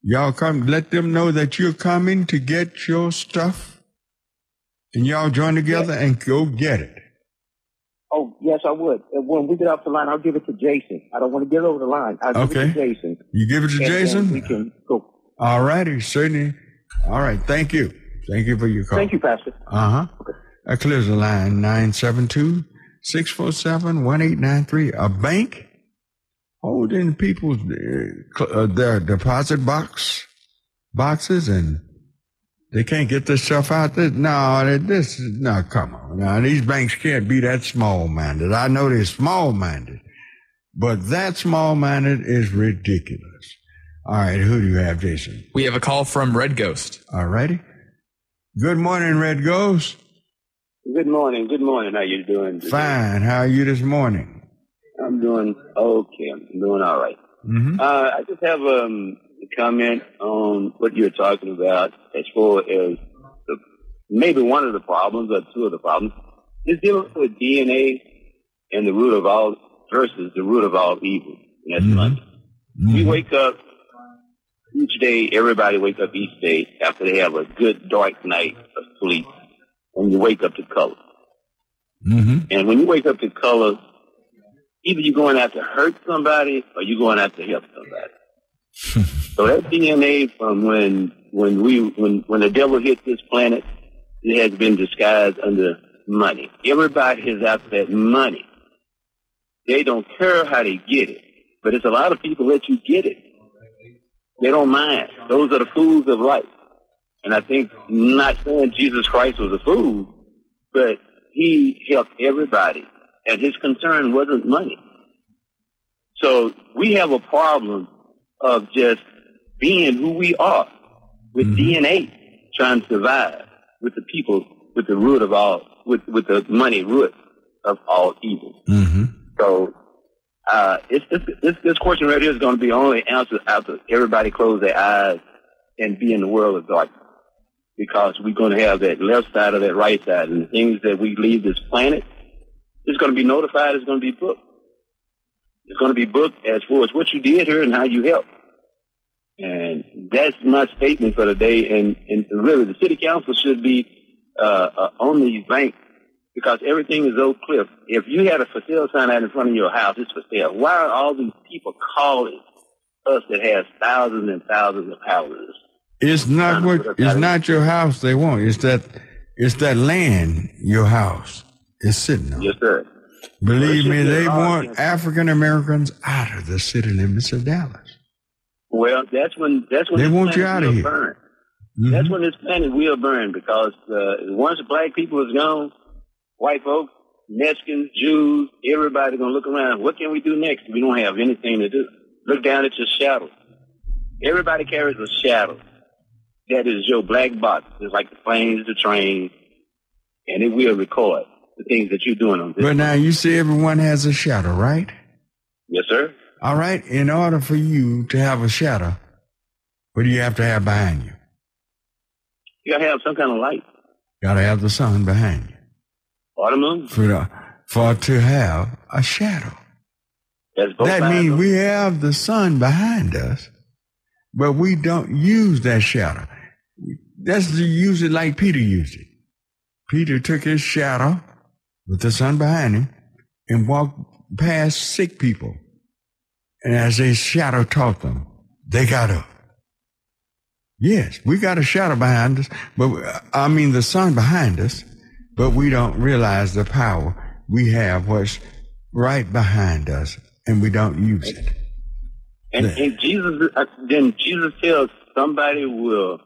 Y'all come. Let them know that you're coming to get your stuff, and y'all join together and go get it. Yes, I would. And when we get off the line, I'll give it to Jason. I don't want to get over the line. I'll give Okay. it to Jason. You give it to and Jason. we can go. All righty, certainly. All right. Thank you. Thank you for your call. Thank you, Pastor. Uh huh. Okay. That clears the line 972 647 1893. A bank holding people's uh, uh, their deposit box boxes and they can't get this stuff out. This, no, this is no. Come on, now these banks can't be that small minded. I know they're small minded, but that small minded is ridiculous. All right, who do you have, Jason? We have a call from Red Ghost. All righty. Good morning, Red Ghost. Good morning. Good morning. How you doing? today? Fine. How are you this morning? I'm doing okay. I'm doing all right. Mm-hmm. Uh, I just have um, a comment on what you're talking about as far as the, maybe one of the problems or two of the problems is dealing with DNA and the root of all versus the root of all evil. And that's Mhm. money. We wake up each day, everybody wake up each day after they have a good dark night of sleep and you wake up to color. Mm-hmm. And when you wake up to color, Either you're going out to hurt somebody or you're going out to help somebody. So that DNA from when when we when when the devil hit this planet, it has been disguised under money. Everybody is after that money. They don't care how they get it, but it's a lot of people that you get it. They don't mind. Those are the fools of life. And I think not saying Jesus Christ was a fool, but he helped everybody, and his concern wasn't money. So we have a problem of just being who we are with mm-hmm. DNA trying to survive with the people with the root of all with with the money root of all evil. Mm-hmm. So uh, it's, it's, this this question right here is going to be only answered after everybody close their eyes and be in the world of darkness because we're going to have that left side or that right side. And the things that we leave this planet is going to be notified, it's going to be booked. It's going to be booked as far as what you did here and how you helped. And that's my statement for the day. And, and really, the city council should be uh, uh, on these banks because everything is Oak Cliff. If you had a for sale sign out in front of your house, it's for sale. Why are all these people calling us that has thousands and thousands of houses? It's not what it's not your house they want. It's that it's that land your house is sitting on. Yes, sir. Believe me, they want African Americans out of the city limits of Dallas. Well, that's when that's when they want you out of here. Burn. Mm-hmm. That's when this planet will burn because uh, once black people is gone, white folks, Mexicans, Jews, everybody gonna look around. What can we do next? We don't have anything to do. Look down at your shadow. Everybody carries a shadow that is your black box. It's like the planes, the trains, and it will record the things that you're doing on this. But now you see everyone has a shadow, right? Yes, sir. All right. In order for you to have a shadow, what do you have to have behind you? You gotta have some kind of light. You gotta have the sun behind you. Or the moon. For, the, for to have a shadow. that means we have the sun behind us, but we don't use that shadow. That's to use it like Peter used it. Peter took his shadow with the sun behind him and walked past sick people. And as his shadow taught them, they got up. Yes, we got a shadow behind us, but I mean the sun behind us, but we don't realize the power we have what's right behind us and we don't use it. And, and Jesus, uh, then Jesus tells somebody will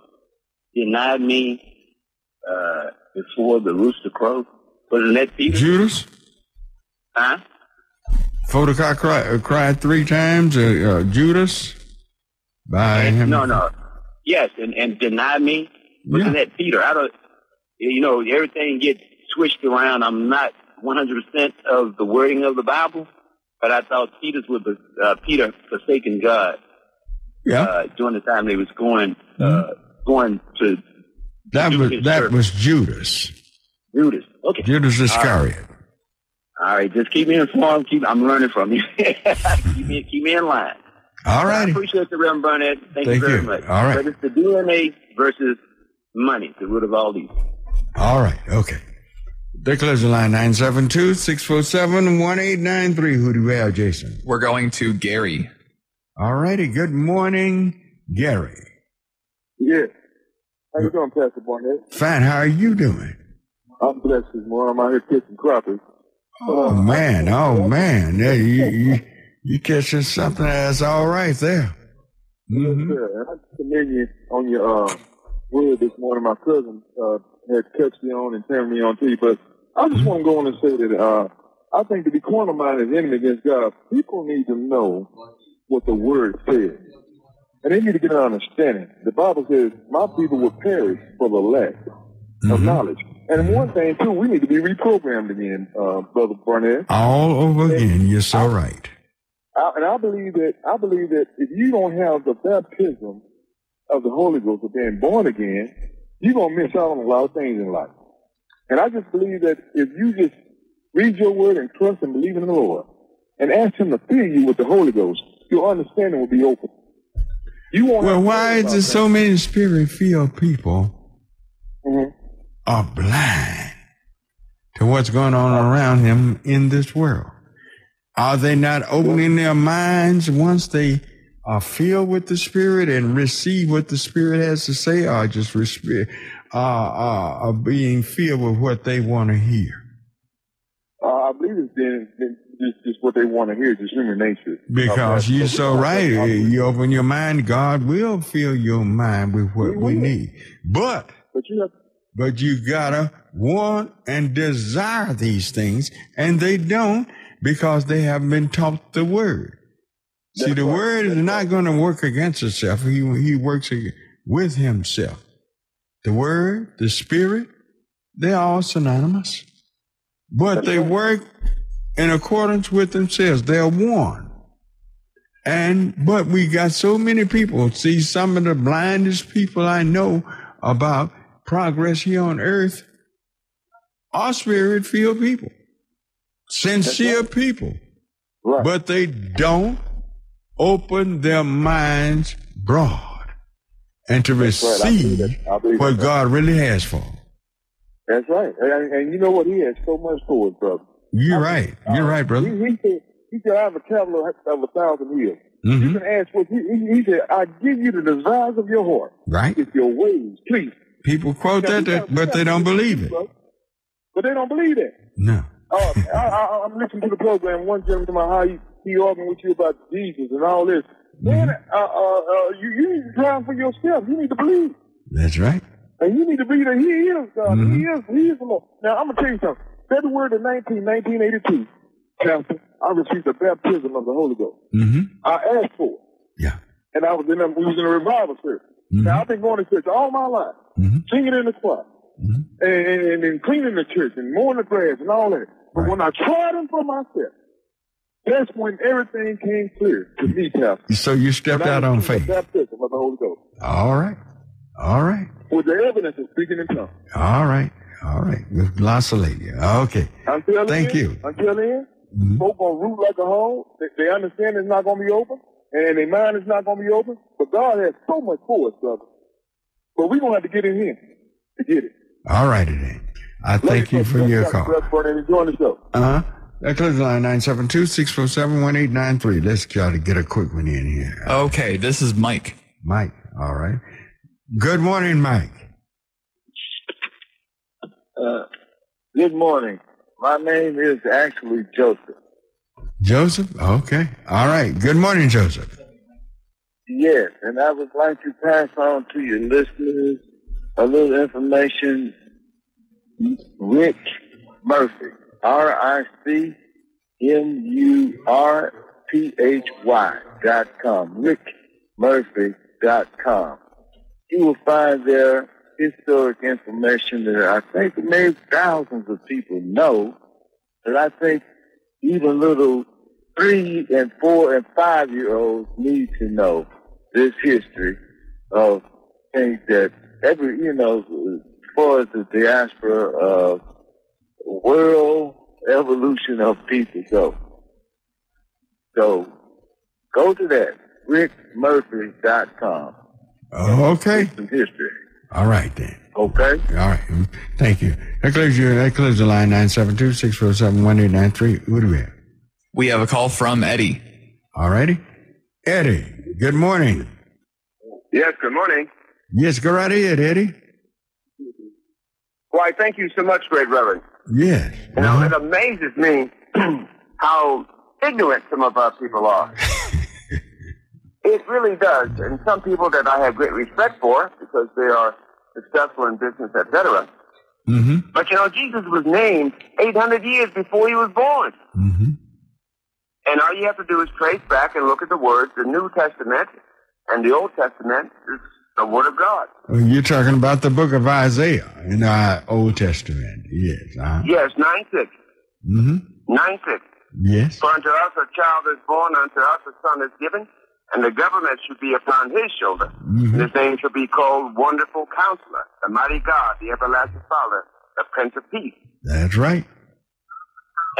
deny me uh, before the rooster crows. Wasn't that Peter? Judas? Huh? Photocop cried, uh, cried three times. Uh, uh, Judas? By and, him? No, no. Yes, and, and deny me. Wasn't yeah. that Peter? I don't, you know, everything gets switched around. I'm not 100% of the wording of the Bible, but I thought Peter's was uh, Peter forsaking God. Yeah. Uh, during the time they was going, uh, mm-hmm. going to that was that was Judas. Judas. Okay. Judas Iscariot. All right. All right. Just keep me informed. Keep I'm learning from you. keep me keep me in line. All right. I appreciate the Reverend Barnett. Thank, Thank you very you. much. All right. But it's the DNA versus money, the root of all these. All right. Okay. Declaration line 972-647-1893. Who do we have, Jason? We're going to Gary. All righty. Good morning, Gary. Yeah. How you doing, Pastor Barnett? Fine. How are you doing? I'm blessed this morning. I'm out here catching crappie. Oh, man. Oh, man. Yeah, you, you, you catching something that's all right there. Mm-hmm. Yes, sir. I commend you on your uh, word this morning. My cousin uh, had touched me on and turned me on to you, but I just mm-hmm. want to go on and say that uh, I think to be carnal minded enemy against God, people need to know what the word says. And they need to get an understanding. The Bible says, my people will perish for the lack mm-hmm. of knowledge. And one thing, too, we need to be reprogrammed again, uh, Brother Barnett. All over and again. You're so I, right. I, and I believe that, I believe that if you don't have the baptism of the Holy Ghost of being born again, you're going to miss out on a lot of things in life. And I just believe that if you just read your word and trust and believe in the Lord and ask Him to fill you with the Holy Ghost, your understanding will be open. You won't well, why is there so many spirit-filled people mm-hmm. Are blind to what's going on around him in this world? Are they not opening their minds once they are filled with the Spirit and receive what the Spirit has to say, or just uh, uh, are being filled with what they want to hear? Uh, I believe it's been, been just, just what they want to hear, just human nature. Because you're so right. You open your mind, God will fill your mind with what we need. But But you have, but you gotta want and desire these things, and they don't because they haven't been taught the word. See, the right. word is That's not going to work against itself. He he works with himself. The word, the spirit, they're all synonymous, but they work in accordance with themselves. They're one. And but we got so many people. See, some of the blindest people I know about progress here on earth are spirit filled people, sincere people, right. but they don't open their minds broad and to That's right. I believe receive. I believe what. God really has for them. That's right. And, and you know what? He has so much for us, brother. You're right. You're right, brother. He, he said, he said, I have a cattle of, a thousand hills. You hmm can ask what he, he, he said, I give you the desires of your heart. Right? If your ways, please. People quote that, that but they don't believe it. But they don't believe that. No. Oh, I, I, I'm listening to the program. One gentleman how he, he arguing with you about Jesus and all this. Man, Mm-hmm. uh, uh, uh, you, you need to try for yourself. You need to believe. That's right. And you need to believe that he is God. Mhm. He is, he is the Lord. Now, I'm going to tell you something. February the 19th, 1982, Pastor, I received the baptism of the Holy Ghost. hmm I asked for it. Yeah. And I was in a, we was in a revival service. Now, I've been going to church all my life, Mhm. singing in the choir, Mhm. and, and, and cleaning the church, and mowing the grass, and all that. But Right. when I tried them for myself, that's when everything came clear to me, Pastor. So you stepped out on faith. Baptism of the Holy Ghost. All right. All right. With the evidence of speaking in tongues. All right. All right. With glossolalia. Okay. Until Thank then, you. Until then, Mhm. folk gonna root like a hole. They, they understand it's not gonna be open, and their mind is not gonna be open. But God has so much for us, brother. But we gonna have to get in here to get it. All righty then. I thank you for your call. And enjoying the show. Uh huh. That closes line 972 647 1893. Let's try to get a quick one in here. Okay, this is Mike. Mike. All right. Good morning, Mike. Uh, good morning. My name is actually Joseph. Joseph? Okay. All right. Good morning, Joseph. Yes, and I would like to pass on to your listeners a little information. Ric Murphy, R I C M U R P H Y dot com. Ric Murphy dot com. You will find there historic information that I think maybe thousands of people know, that I think even little three and four and five year olds need to know this history of things that every, you know, as far as the diaspora of world evolution of people go. So go to that, ricmurphy.com. Oh, okay. Some history. All right then. Okay? All right. Thank you. That closes your, that closes the line 972 647 1893. What do we have? We have a call from Eddie. All righty. Eddie. Good morning. Yes, good morning. Yes, go right ahead, Eddie. Why, thank you so much, Great Reverend. Yes. You know, Uh-huh. it amazes me how ignorant some of our people are. it really does. And some people that I have great respect for because they are successful in business, etc. Mm-hmm. But you know, Jesus was named 800 years before he was born. Mm-hmm. And all you have to do is trace back and look at the words. The New Testament and the Old Testament is the Word of God. You're talking about the book of Isaiah in the Old Testament. Yes. Uh-huh. Yes, 9 6. Mm-hmm. 9 6. Yes. For unto us a child is born, unto us a son is given, and the government should be upon his shoulder. Mhm. His name shall be called Wonderful Counselor, the Mighty God, the Everlasting Father, the Prince of Peace. That's right.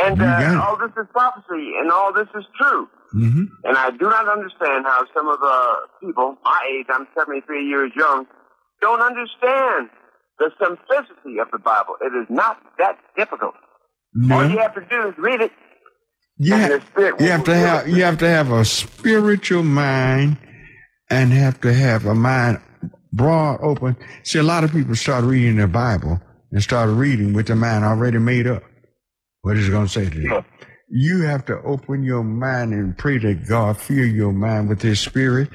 And You got it. uh, all this is prophecy, and all this is true. Mm-hmm. And I do not understand how some of the people, my age, I'm 73 years young, don't understand the simplicity of the Bible. It is not that difficult. All you have to do is read it. You, you have to have you have to have a spiritual mind and have to have a mind broad open. See, a lot of people start reading the Bible and start reading with the mind already made up. What is it going to say to you? You have to open your mind and pray that God fill your mind with His Spirit,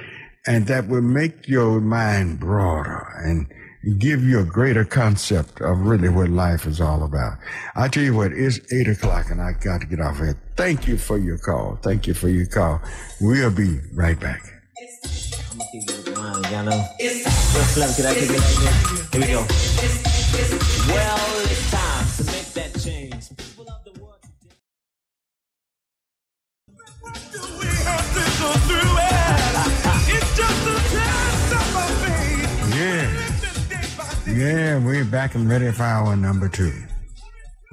and that will make your mind broader and give you a greater concept of really what life is all about. I tell you what, it's eight o'clock and I got to get off here. Thank you for your call. Thank you for your call. We'll be right back. Y'all know. What's love? Could I kick it like this? Here we go. Well, Yeah. We're back and ready for hour number two.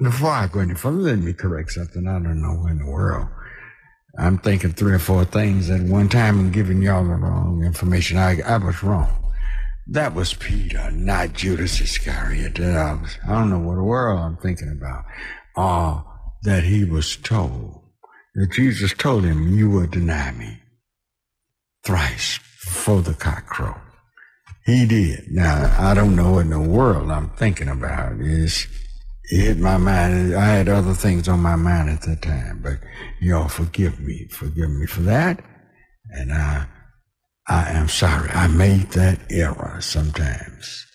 Before I go any further, let me correct something. I don't know in the world. I'm thinking three or four things at one time and giving y'all the wrong information. I, I was wrong. That was Peter, not Judas Iscariot. I, was, I don't know what the world I'm thinking about. Uh, that he was told that Jesus told him, you will deny me thrice before the cock crow. He did. Now, I don't know in the world I'm thinking about. It's, it hit my mind. I had other things on my mind at that time, but y'all forgive me. Forgive me for that. And I, I am sorry. I made that error sometimes.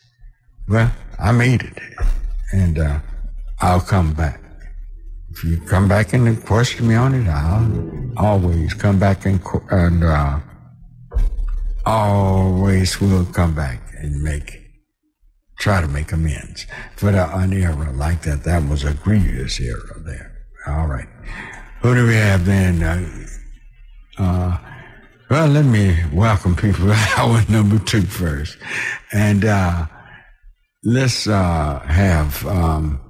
Well, I made it. And, uh, I'll come back. If you come back and question me on it, I'll always come back and, and, uh, always will come back and make try to make amends for the, an error like that. That was a grievous error there. All right. Who do we have then? Uh, uh, well, let me welcome people hour number two first. And uh, let's uh, have um,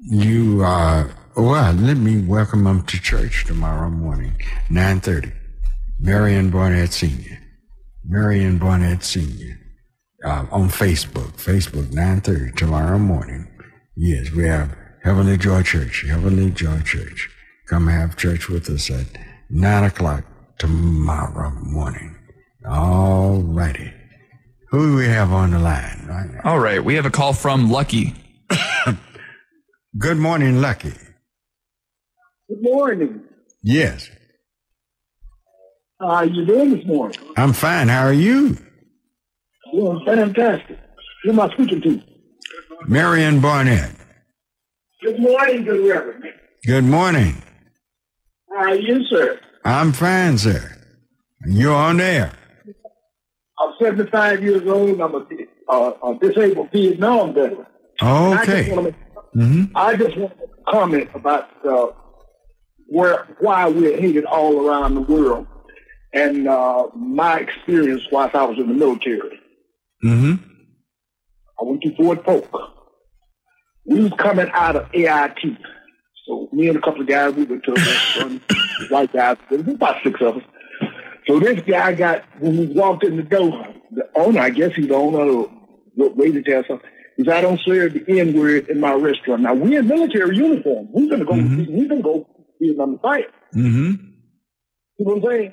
you, uh, well, let me welcome them to church tomorrow morning, 9.30. Marion Barnett Sr. Marion Barnett Sr. Uh, on Facebook, Facebook 9:30 tomorrow morning. Yes, we have Heavenly Joy Church, Heavenly Joy Church. Come have church with us at nine o'clock tomorrow morning. All righty. Who do we have on the line right now? All right, we have a call from Lucky. Good morning, Lucky. Good morning. Yes, How are you doing this morning? I'm fine. How are you? Well, fantastic. Who am I speaking to? Marion Barnett. Good morning, good Reverend. Good morning. How are you, sir? I'm fine, sir. You're on there. I'm 75 years old. I'm a, uh, a disabled Vietnam veteran. I just Okay. I just want to comment about uh, where why we're hated all around the world, and uh, my experience whilst I was in the military. hmm I went to Fort Polk. We was coming out of AIT. So me and a couple of guys, we went to a restaurant, white guys, there was about six of us. So this guy got, when we walked in the door, the owner, I guess he's the owner, or what waited there or something, said, I don't say the N word in my restaurant. Now we in military uniform. We're gonna go, we're gonna go be on the fight. hmm You know what I'm saying?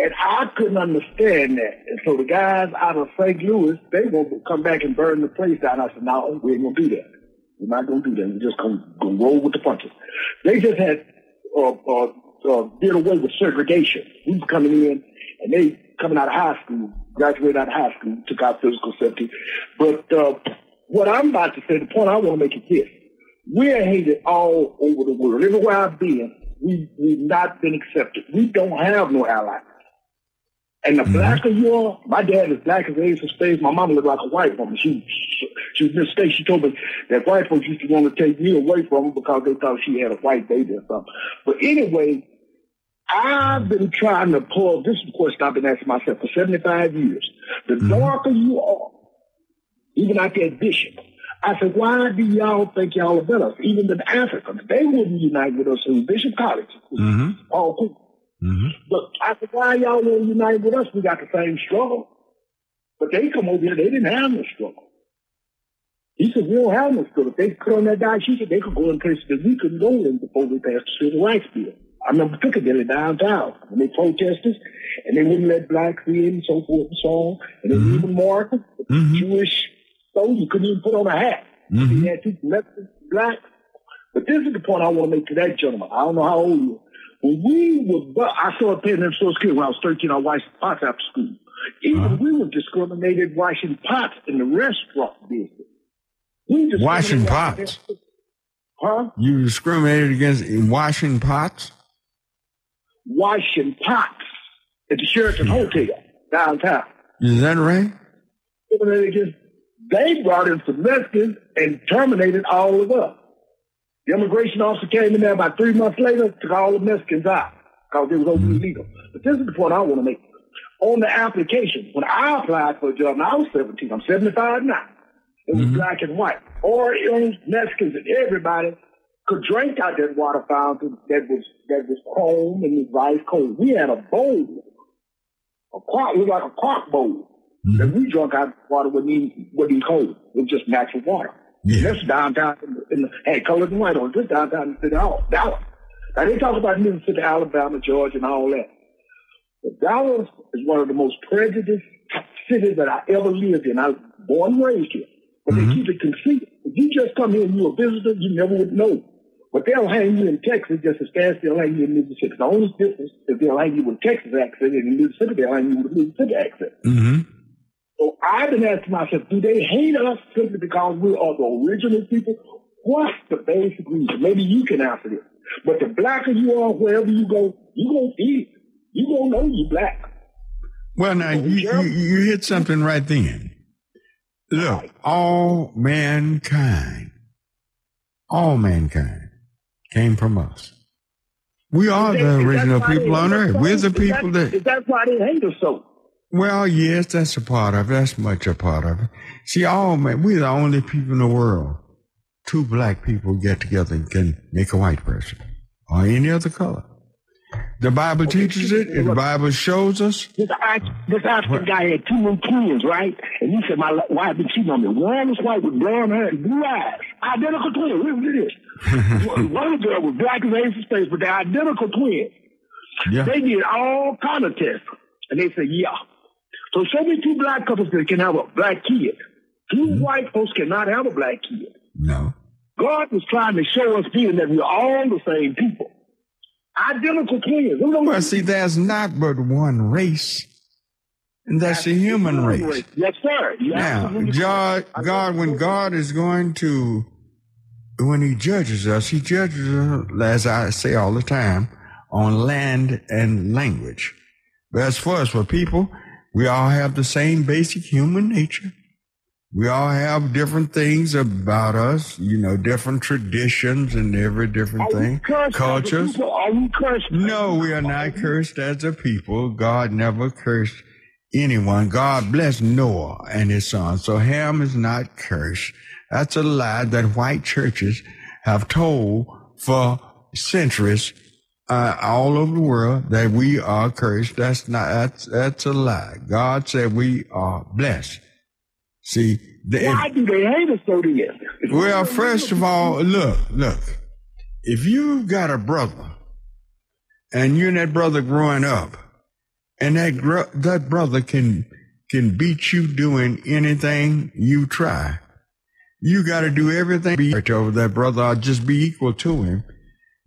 And I couldn't understand that. And so the guys out of St. Louis, they going to come back and burn the place down. I said, no, we ain't going to do that. We're not going to do that. We're just going to roll with the punches. They just had uh, uh, uh, did away with segregation. We was coming in, and they coming out of high school, graduated out of high school, took out physical safety. But uh, what I'm about to say, the point I want to make is this. We're hated all over the world. Everywhere I've been, we, we've not been accepted. We don't have no allies. And the blacker you are, my dad is black as ace of spades. My mama looked like a white woman. She, she was mistake. She told me that white folks used to want to take me away from her because they thought she had a white baby or something. But anyway, I've been trying to pull, this question I've been asking myself for 75 years. The darker you are, even out there Bishop, I said, why do y'all think y'all are better? Even the Africans, they wouldn't unite with us in Bishop College. hmm All cool. But I said, why y'all won't unite with us? We got the same struggle. But they come over here, they didn't have no struggle. He said, we don't have no school. If they put on that die said they could go in places that we couldn't go in before we passed the civil rights bill. I remember Piccadilly downtown when they protested and they wouldn't let blacks in and so forth and so on. And then even more Mhm. Jewish soldier couldn't even put on a hat. Mhm. He had two black. But this is the point I want to make to that gentleman. I don't know how old you are. When we were, bu- I started paying them social security when I was 13. I washed pots after school. Even Uh-huh. we were discriminated washing pots in the restaurant business. We Washing pots. Huh? You discriminated against in washing pots? Washing pots at the Sheraton Hotel downtown. Is that right? Discriminated against- They brought in some Mexicans and terminated all of us. The immigration officer came in there about three months later, took all the Mexicans out because it was over illegal. But this is the point I want to make. On the application, when I applied for a job, and I was 17, I'm 75 now. It was mm-hmm. black and white. Oreos, Mexicans, and everybody could drink out that water fountain that was that was chrome and was ice cold. We had a bowl, a it was like a quart bowl that mm-hmm. we drank out. Water wasn't even, wasn't cold. It was just natural water. Yeah. That's downtown in the, in the had colors and white on. This downtown the city hall, Dallas. Now they talk about Mississippi, Alabama, Georgia, and all that. But Dallas is one of the most prejudiced cities that I ever lived in. I was born and raised here. But they keep it concealed. If you just come here and you're a visitor, you never would know. But they'll hang you in Texas just as fast as they'll hang you in Mississippi. The only difference is they'll hang you with Texas accent, and in Mississippi they'll hang you with a Mississippi accent. Mm-hmm. So I've been asking myself, do they hate us simply because we are the original people? What's the basic reason? Maybe you can answer this. But the blacker you are, wherever you go, you gonna feel it. You gonna know you black. Well, now you, you, you hit something right then. Look, all mankind, all mankind came from us. We are the that- is that original people on earth. We're the people that, Is that why they hate us so? Well, yes, that's a part of it. That's much a part of it. See, all man, we're the only people in the world. Two black people get together and can make a white person or any other color. The Bible teaches it, and the Bible shows us. This, this African guy had two little twins, right? And he said, my wife been cheating on me. One was white with brown hair and blue eyes. Identical twins. Listen to this. one them was black as ace of space, but they're identical twins. Yeah. They did all kind of tests. And they said, yeah. So show me two black couples that can have a black kid. 2 mm-hmm. white folks cannot have a black kid. No. God was trying to show us then that we're all the same people. Identical twins. Well, see, there's not but one race, and that's the human race. Yes, sir. You Now, God, God, when God is going to, when He judges us, He judges us, as I say all the time, on land and language. But as far as for people, we all have the same basic human nature. We all have different things about us, you know, different traditions and every different thing, cultures. Are we cursed? No, we are not cursed as a people. God never cursed anyone. God blessed Noah and his son. So Ham is not cursed. That's a lie that white churches have told for centuries uh, all over the world that we are cursed. That's not, that's, that's a lie. God said we are blessed. See, the, Why do they hate us so then? well, first of all, look, look. If you've got a brother and you and that brother growing up, and that gr- that brother can can beat you doing anything you try, you got to do everything to be over that brother or just be equal to him.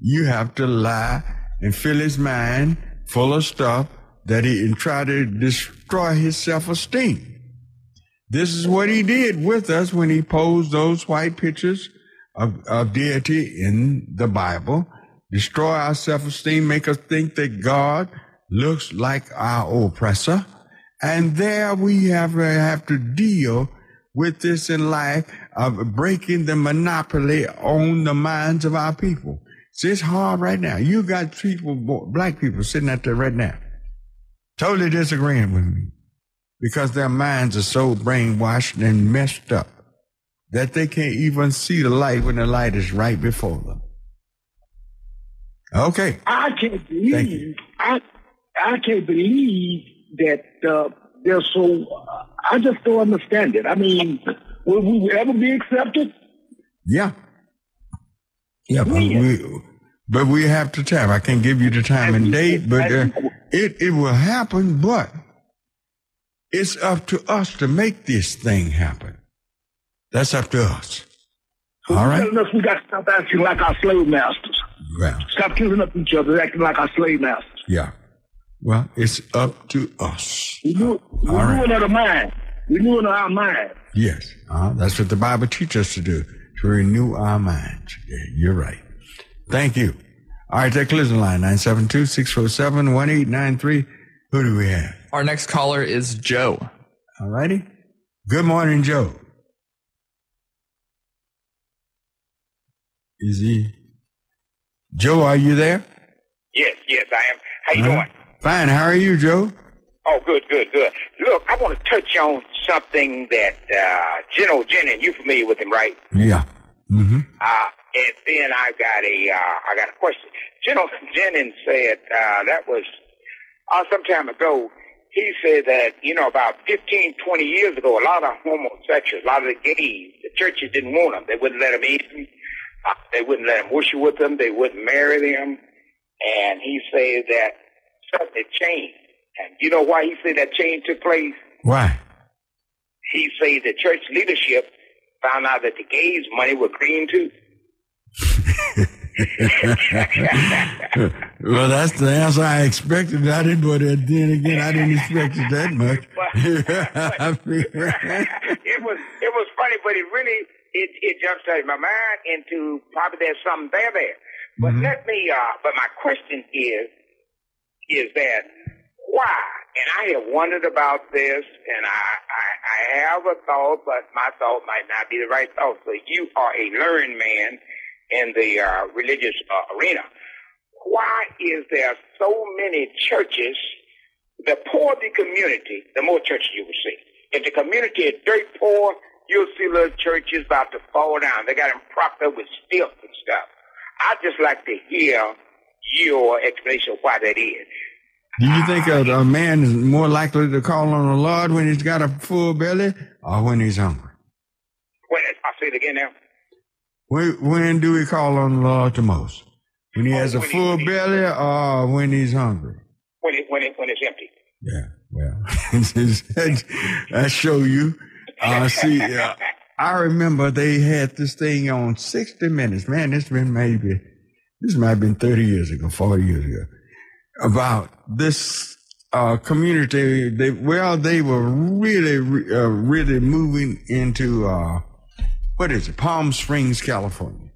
You have to lie and fill his mind full of stuff that he and try to destroy his self esteem. This is what he did with us when he posed those white pictures of, of deity in the Bible, destroy our self esteem, make us think that God looks like our oppressor. And there we have, uh, have to deal with this in life of breaking the monopoly on the minds of our people. See, it's hard right now. You got people, black people sitting out there right now, totally disagreeing with me because their minds are so brainwashed and messed up that they can't even see the light when the light is right before them. Okay. I can't believe I I can't believe that uh, they're so. Uh, I just don't understand it. I mean, will we ever be accepted? Yeah. Yeah, but we, but we have to time. I can't give you the time and date, but uh, it, it will happen, but it's up to us to make this thing happen. That's up to us. All right? Us we got to stop acting like our slave masters. Well, Stop killing up each other, acting like our slave masters. yeah. Well, it's up to us. We knew, we All right. knew it our mind. We knew it our mind. Yes. Uh, that's what the Bible teaches us to do, to renew our minds. Yeah, you're right. Thank you. All right, that closing line, 972-647-1893. Who do we have? Our next caller is Joe. All righty. Good morning, Joe. Is he? Joe, are you there? Yes, yes, I am. How you Uh, doing? Fine. How are you, Joe? Oh, good, good, good. Look, I want to touch on something that uh, Geno Jennings. You familiar with him, right? Yeah. Mm-hmm. Uh, and then I got a, uh, I got a question. General Jennings said uh, that was uh, some time ago. He said that you know about 15, 20 years ago, a lot of homosexuals, a lot of the gays, the churches didn't want them. They wouldn't let them in. Uh, they wouldn't let them worship with them. They wouldn't marry them. And he said that something had changed. And you know why he said that change took place? Why? He said the church leadership found out that the gays' money was green too. well, that's the answer I expected. I didn't, but then again, I didn't expect it that much. it was it was funny, but it really it it jump started my mind into probably there's something there there. But let me uh but my question is is that why? And I have wondered about this and I, I I have a thought, but my thought might not be the right thought. So you are a learned man in the uh, religious uh, arena. Why is there so many churches? The poorer the community, the more churches you will see. If the community is dirt poor, you'll see little churches about to fall down. They got them propped up with stilts and stuff. I'd just like to hear your explanation of why that is. Do you think a, a man is more likely to call on the Lord when he's got a full belly or when he's hungry? Wait, I'll say it again now. When, when do we call on the Lord the most? When he has a full belly or when he's hungry? When it when it when it's empty. Yeah, well, I show you. Uh, see, uh, I remember they had this thing on 60 Minutes. Man, it's been maybe, this might have been 30 years ago, 40 years ago, about this uh, community. They, well, they were really, uh, really moving into, uh, what is it, Palm Springs, California.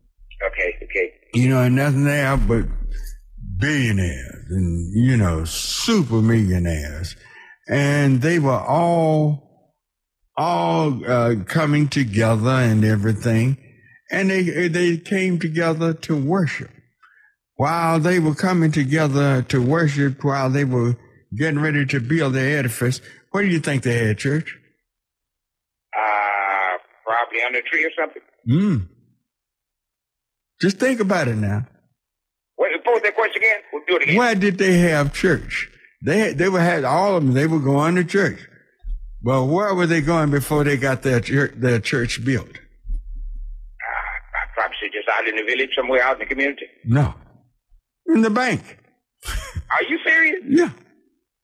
Okay, okay. You know, and nothing there but billionaires and, you know, super millionaires. And they were all, all, uh, coming together and everything. And they, they came together to worship. While they were coming together to worship, while they were getting ready to build their edifice, where do you think they had church? Uh probably under a tree or something. Mm. Just think about it now. Pose that question again. We'll do it again. Why did they have church? They they were had all of them. They were going to church. Well, where were they going before they got their church, their church built? I probably just out in the village somewhere out in the community. No, in the bank. Are you serious? Yeah,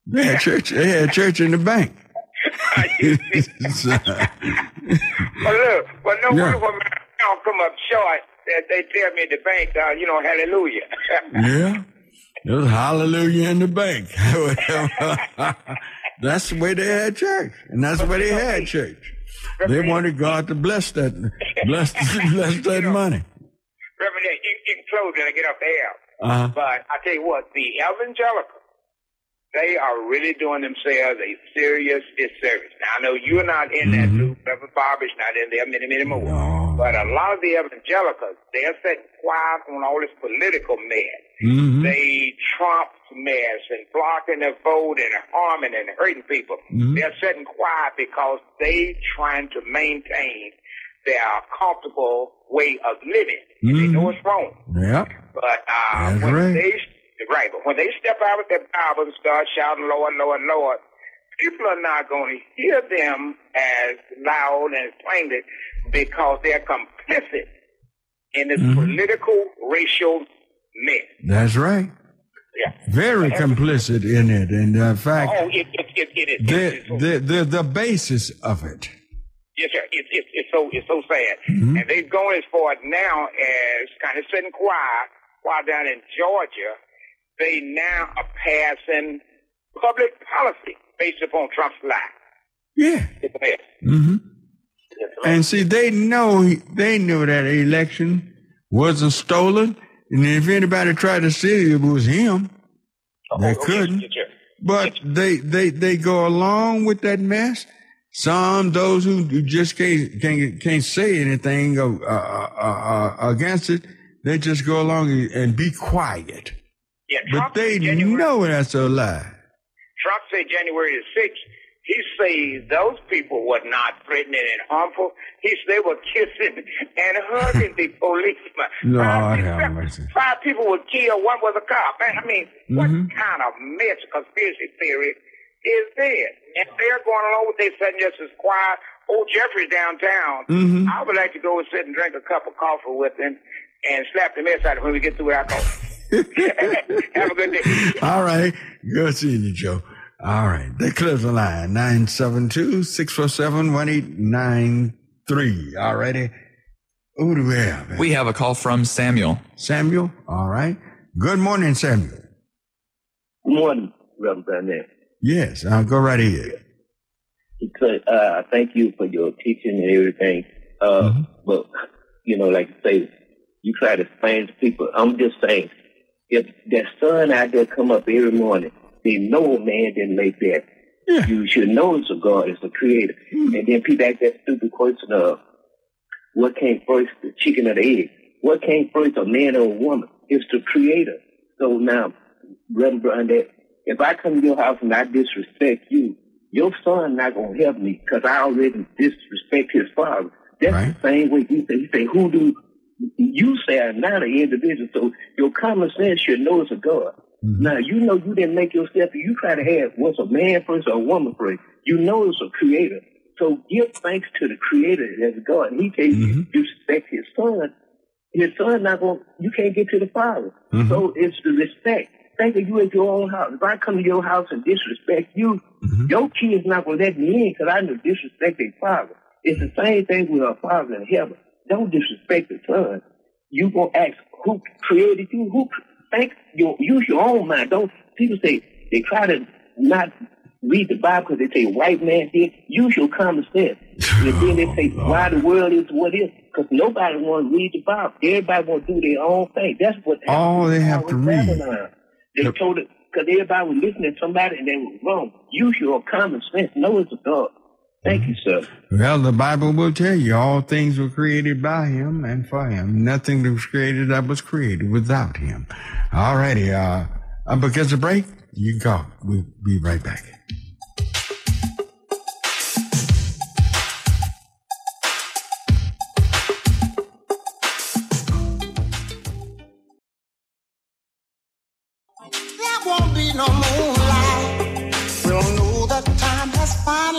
they had church. They had church in the bank. Well, look, well, no Yeah. wonder when my account come up short that they tell me the bank, uh, you know, hallelujah. yeah, there was hallelujah in the bank. that's the way they had church, and that's the way they had church. They wanted God to bless that, bless, bless that money. Reverend, can close and I get off the air. Uh-huh. But I tell you what, the evangelical, they are really doing themselves a serious disservice. Now, I know you're not in that loop. Reverend Barber's not in there, many, many more. But a lot of the evangelicals, they're setting quiet on all this political mess. Mhm. They Trump's mess and blocking the vote and harming and hurting people. Mhm. They're setting quiet because they trying to maintain their comfortable way of living. And They know it's wrong. Yeah. But uh, when right. they right, but when they step out with their Bible and start shouting, "Lord, Lord, Lord," people are not going to hear them as loud and plainly because they're complicit in this Mhm. political racial mess. That's right. Yeah. Very complicit in it. And in fact, Oh, it, it, it, it the, the, the, the basis of it. Yes, sir. It's it's it's so it's so sad, Mhm. and they've gone as far now as kind of sitting quiet while down in Georgia, they now are passing public policy based upon Trump's lie. Yeah. It's a mess. hmm Yes, sir. And see, they know they knew that election wasn't stolen, and if anybody tried to say it was him, they couldn't. But they they they go along with that mess. Some those who just can't can't, can't say anything uh, uh, uh, uh, against it, they just go along and, be quiet. Yeah, But they January, know that's a lie. Trump said January the sixth. He says those people were not threatening and harmful. He said they were kissing and hugging the policeman. Lord Five have mercy. Five people were killed. One was a cop. Man, I mean, what Mhm. kind of mess conspiracy theory is this? And they're going along with their sudden just as quiet. Old Jeffress downtown. Mhm. I would like to go and sit and drink a cup of coffee with him and slap the mess out of him when we get through our coffee. Have a good day. All right. Good seeing you, Joe. All right. They close the line. 972-647-1893. All righty. Who do we have? We have a call from Samuel. Samuel. All right. Good morning, Samuel. Good morning, Reverend Barnett. Yes. Uh, go right ahead. Because, uh, thank you for your teaching and everything. Uh, but, you know, like you say, you try to explain to people. I'm just saying, if that sun out there come up every morning, they know a man didn't make that. You should know it's a God, it's a creator. And then people ask that stupid question of, what came first, the chicken or the egg? What came first, a man or a woman? It's the creator. So now, Reverend Barnett, if I come to your house and I disrespect you, your son not gonna help me because I already disrespect his father. That's the same way you say. You say, who do you say I'm not an individual? So your common sense should know it's a God. Mm-hmm. Now you know you didn't make yourself. You try to have what's a man first or a woman first. You know it's a creator. So give thanks to the creator as God. He you you respect his son. His son not going. You can't get to the father. Mm-hmm. So it's the respect. Think of you at your own house. If I come to your house and disrespect you, mm-hmm. your kid's not going to let me in because I know disrespect their father. It's the same thing with our father in heaven. Don't disrespect the son. You gonna ask who created you? Who think your use your own mind? Don't people say they try to not read the Bible because they say white man did. Use your common sense. and then they say why the world is what it is because nobody want to read the Bible. Everybody want to do their own thing. That's what All they have to read. Babylon. They told it because everybody was listening to somebody and they were wrong. Use your common sense. Know it's a God. Thank you, sir. Well, the Bible will tell you all things were created by him and for him. Nothing that was created that was created without him. All righty. Uh, uh, because of break, you go. We'll be right back.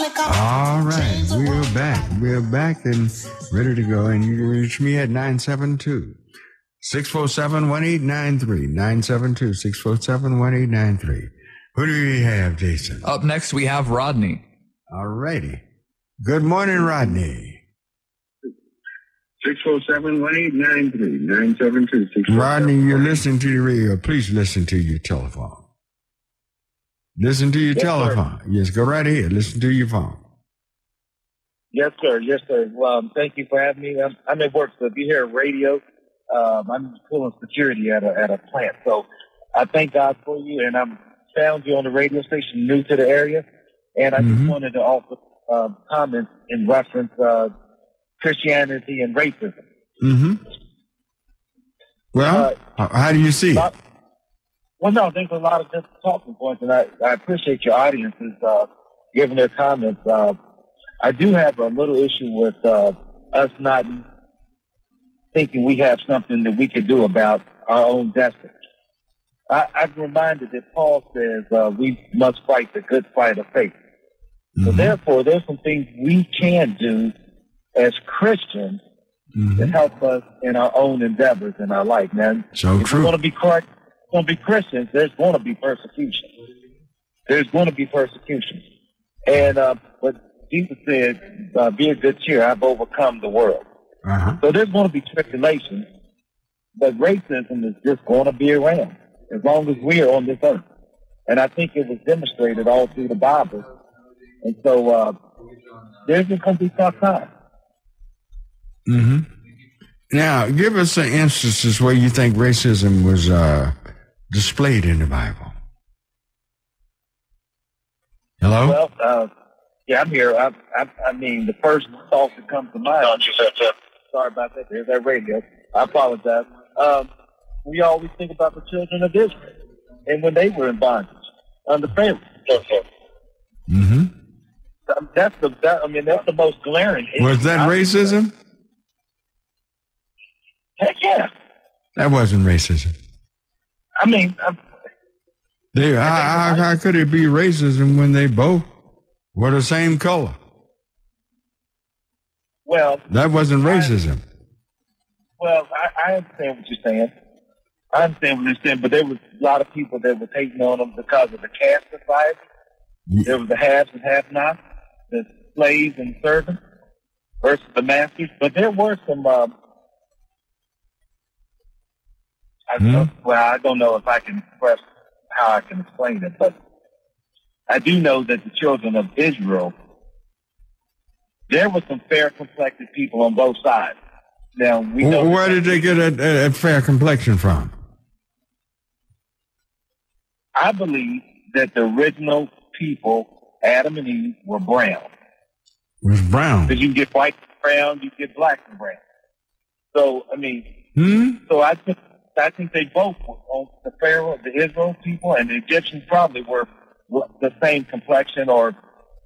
All right. We're back. We're back and ready to go. And you can reach me at 972 647 1893. 972 647 1893. Who do we have, Jason? Up next, we have Rodney. All righty. Good morning, Rodney. 647 1893. 972 Rodney, you're listening to the radio. Please listen to your telephone. Listen to your Yes, sir. telephone. Yes, go right ahead. Listen to your phone. Yes, sir. Yes, sir. Well, um, thank you for having me. I'm, I'm at work, so if you hear a radio, um, I'm pulling security at a, at a plant. So I thank God for you, and I'm found you on the radio station, new to the area, and I just wanted to offer um, comments in reference uh, Christianity and racism. Mm-hmm. Well, h- how do you see it? Well, no, there's a lot of different talking points, and I, I appreciate your audiences uh, giving their comments. Uh, I do have a little issue with uh, us not thinking we have something that we could do about our own destiny. I, I'm reminded that Paul says uh, we must fight the good fight of faith. So therefore, there's some things we can do as Christians to help us in our own endeavors in our life. Now, So if true. we're going to be Christ, going to be Christians, there's going to be persecution. There's going to be persecution. And uh, but Jesus said, uh, "Be of good cheer. I've overcome the world." Uh-huh. So there's going to be tribulation, but racism is just going to be around as long as we are on this earth. And I think it was demonstrated all through the Bible. And so uh, there's just going to be tough times. hmm Now, give us some instances where you think racism was uh, displayed in the Bible. Hello? Well, uh, yeah, I'm here. I, I, I mean, the first thought that comes to mind. Sorry about that. There's that radio. I apologize. Um, we always think about the children of Israel and when they were in bondage under Pharaoh. hmm Um, That's the. That, I mean, that's the most glaring. Was that racism? Heck yeah. That wasn't racism. I mean, They, how, how, how could it be racism when they both were the same color? well, That wasn't racism. well, I, I understand what you're saying. I understand what you're saying, but there was a lot of people that were taking on them because of the caste society. There was the haves and have-nots, the slaves and servants versus the masters. But there were some. Um, I don't, well, I don't know if I can express how I can explain it, but I do know that the children of Israel, there were some fair complected people on both sides. Now we know Where did they get a, a, fair complexion from? I believe that the original people, Adam and Eve, were brown. It was brown. Because you can get white and brown, you can get black and brown. So I mean, Hmm? so I think I think they both were the Pharaoh, the Israel people, and the Egyptians probably were the same complexion or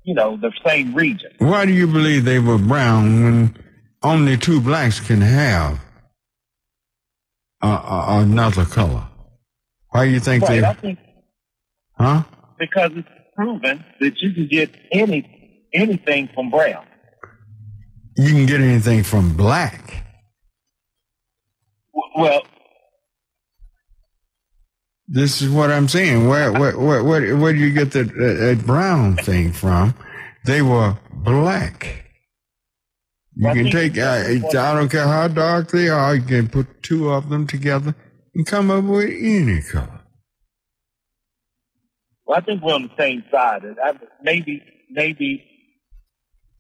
you know the same region. Why do you believe they were brown when only two blacks can have uh, uh, another color? Why do you think right? I think Huh? because it's proven that you can get any anything from brown. You can get anything from black. Well, This is what I'm saying. Where where where where, where do you get the that brown thing from? They were black. You can take. Uh, I don't care how dark they are. You can put two of them together and come up with any color. Well, I think we're on the same side. I, maybe, maybe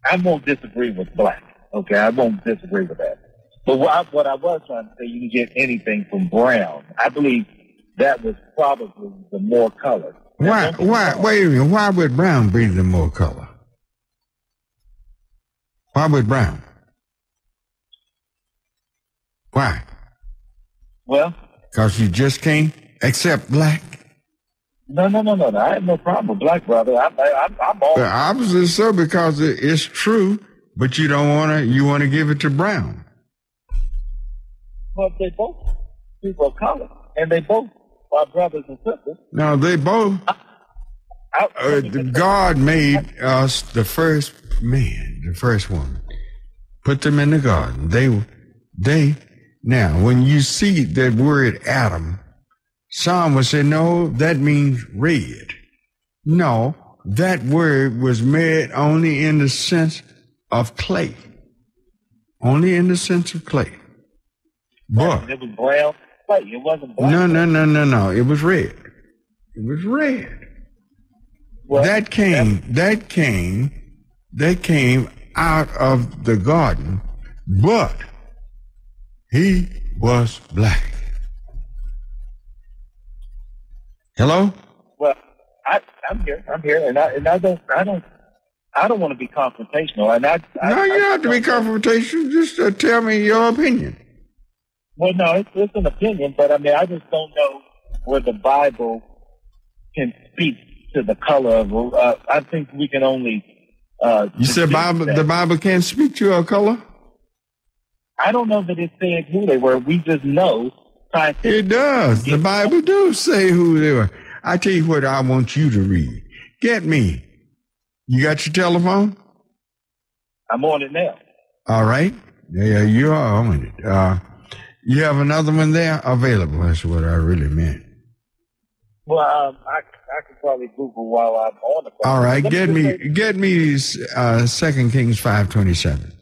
I won't disagree with black. Okay, I won't disagree with that. But what I, what I was trying to say, you can get anything from brown. I believe that was probably the more color. Why? Why? Wait a minute. Why would brown be the more color? Why would brown? Why? Well, Because you just can't accept black. no, no, no, no, no. I have no problem with black, brother. I, I, I'm all. Well, obviously so because it, it's true, but you don't want to. You want to give it to brown. Well, they both people of color, and they both are brothers and sisters. Now they both. Uh, God made us the first man, the first woman, put them in the garden. They, they. Now, when you see that word Adam, some would say, "No, that means red." No, that word was made only in the sense of clay. Only in the sense of clay. But It was brown. Clay. It wasn't black. no, no, no, no, no. It was red. It was red. that came, that came, that came out of the garden, but he was black. Hello? Well, I, I'm here. I'm here, and I and I don't I don't I don't want to be confrontational, and I, I No, you don't have to be confrontational. Just uh, tell me your opinion. Well, no, it's, it's an opinion, but I mean, I just don't know where the Bible can speak to the color of. Uh, I think we can only. Uh, You said Bible, that. the Bible can't speak to a color? I don't know that it said who they were. We just know. It does. The Bible do say who they were. I tell you what I want you to read. Get me You got your telephone? I'm on it now. All right. Yeah, you are on it. Uh, you have another one there available. That's what I really meant. Well, um, I, I can probably Google while I'm on the phone. All right, Let get just me get me uh, Second Kings five twenty seven.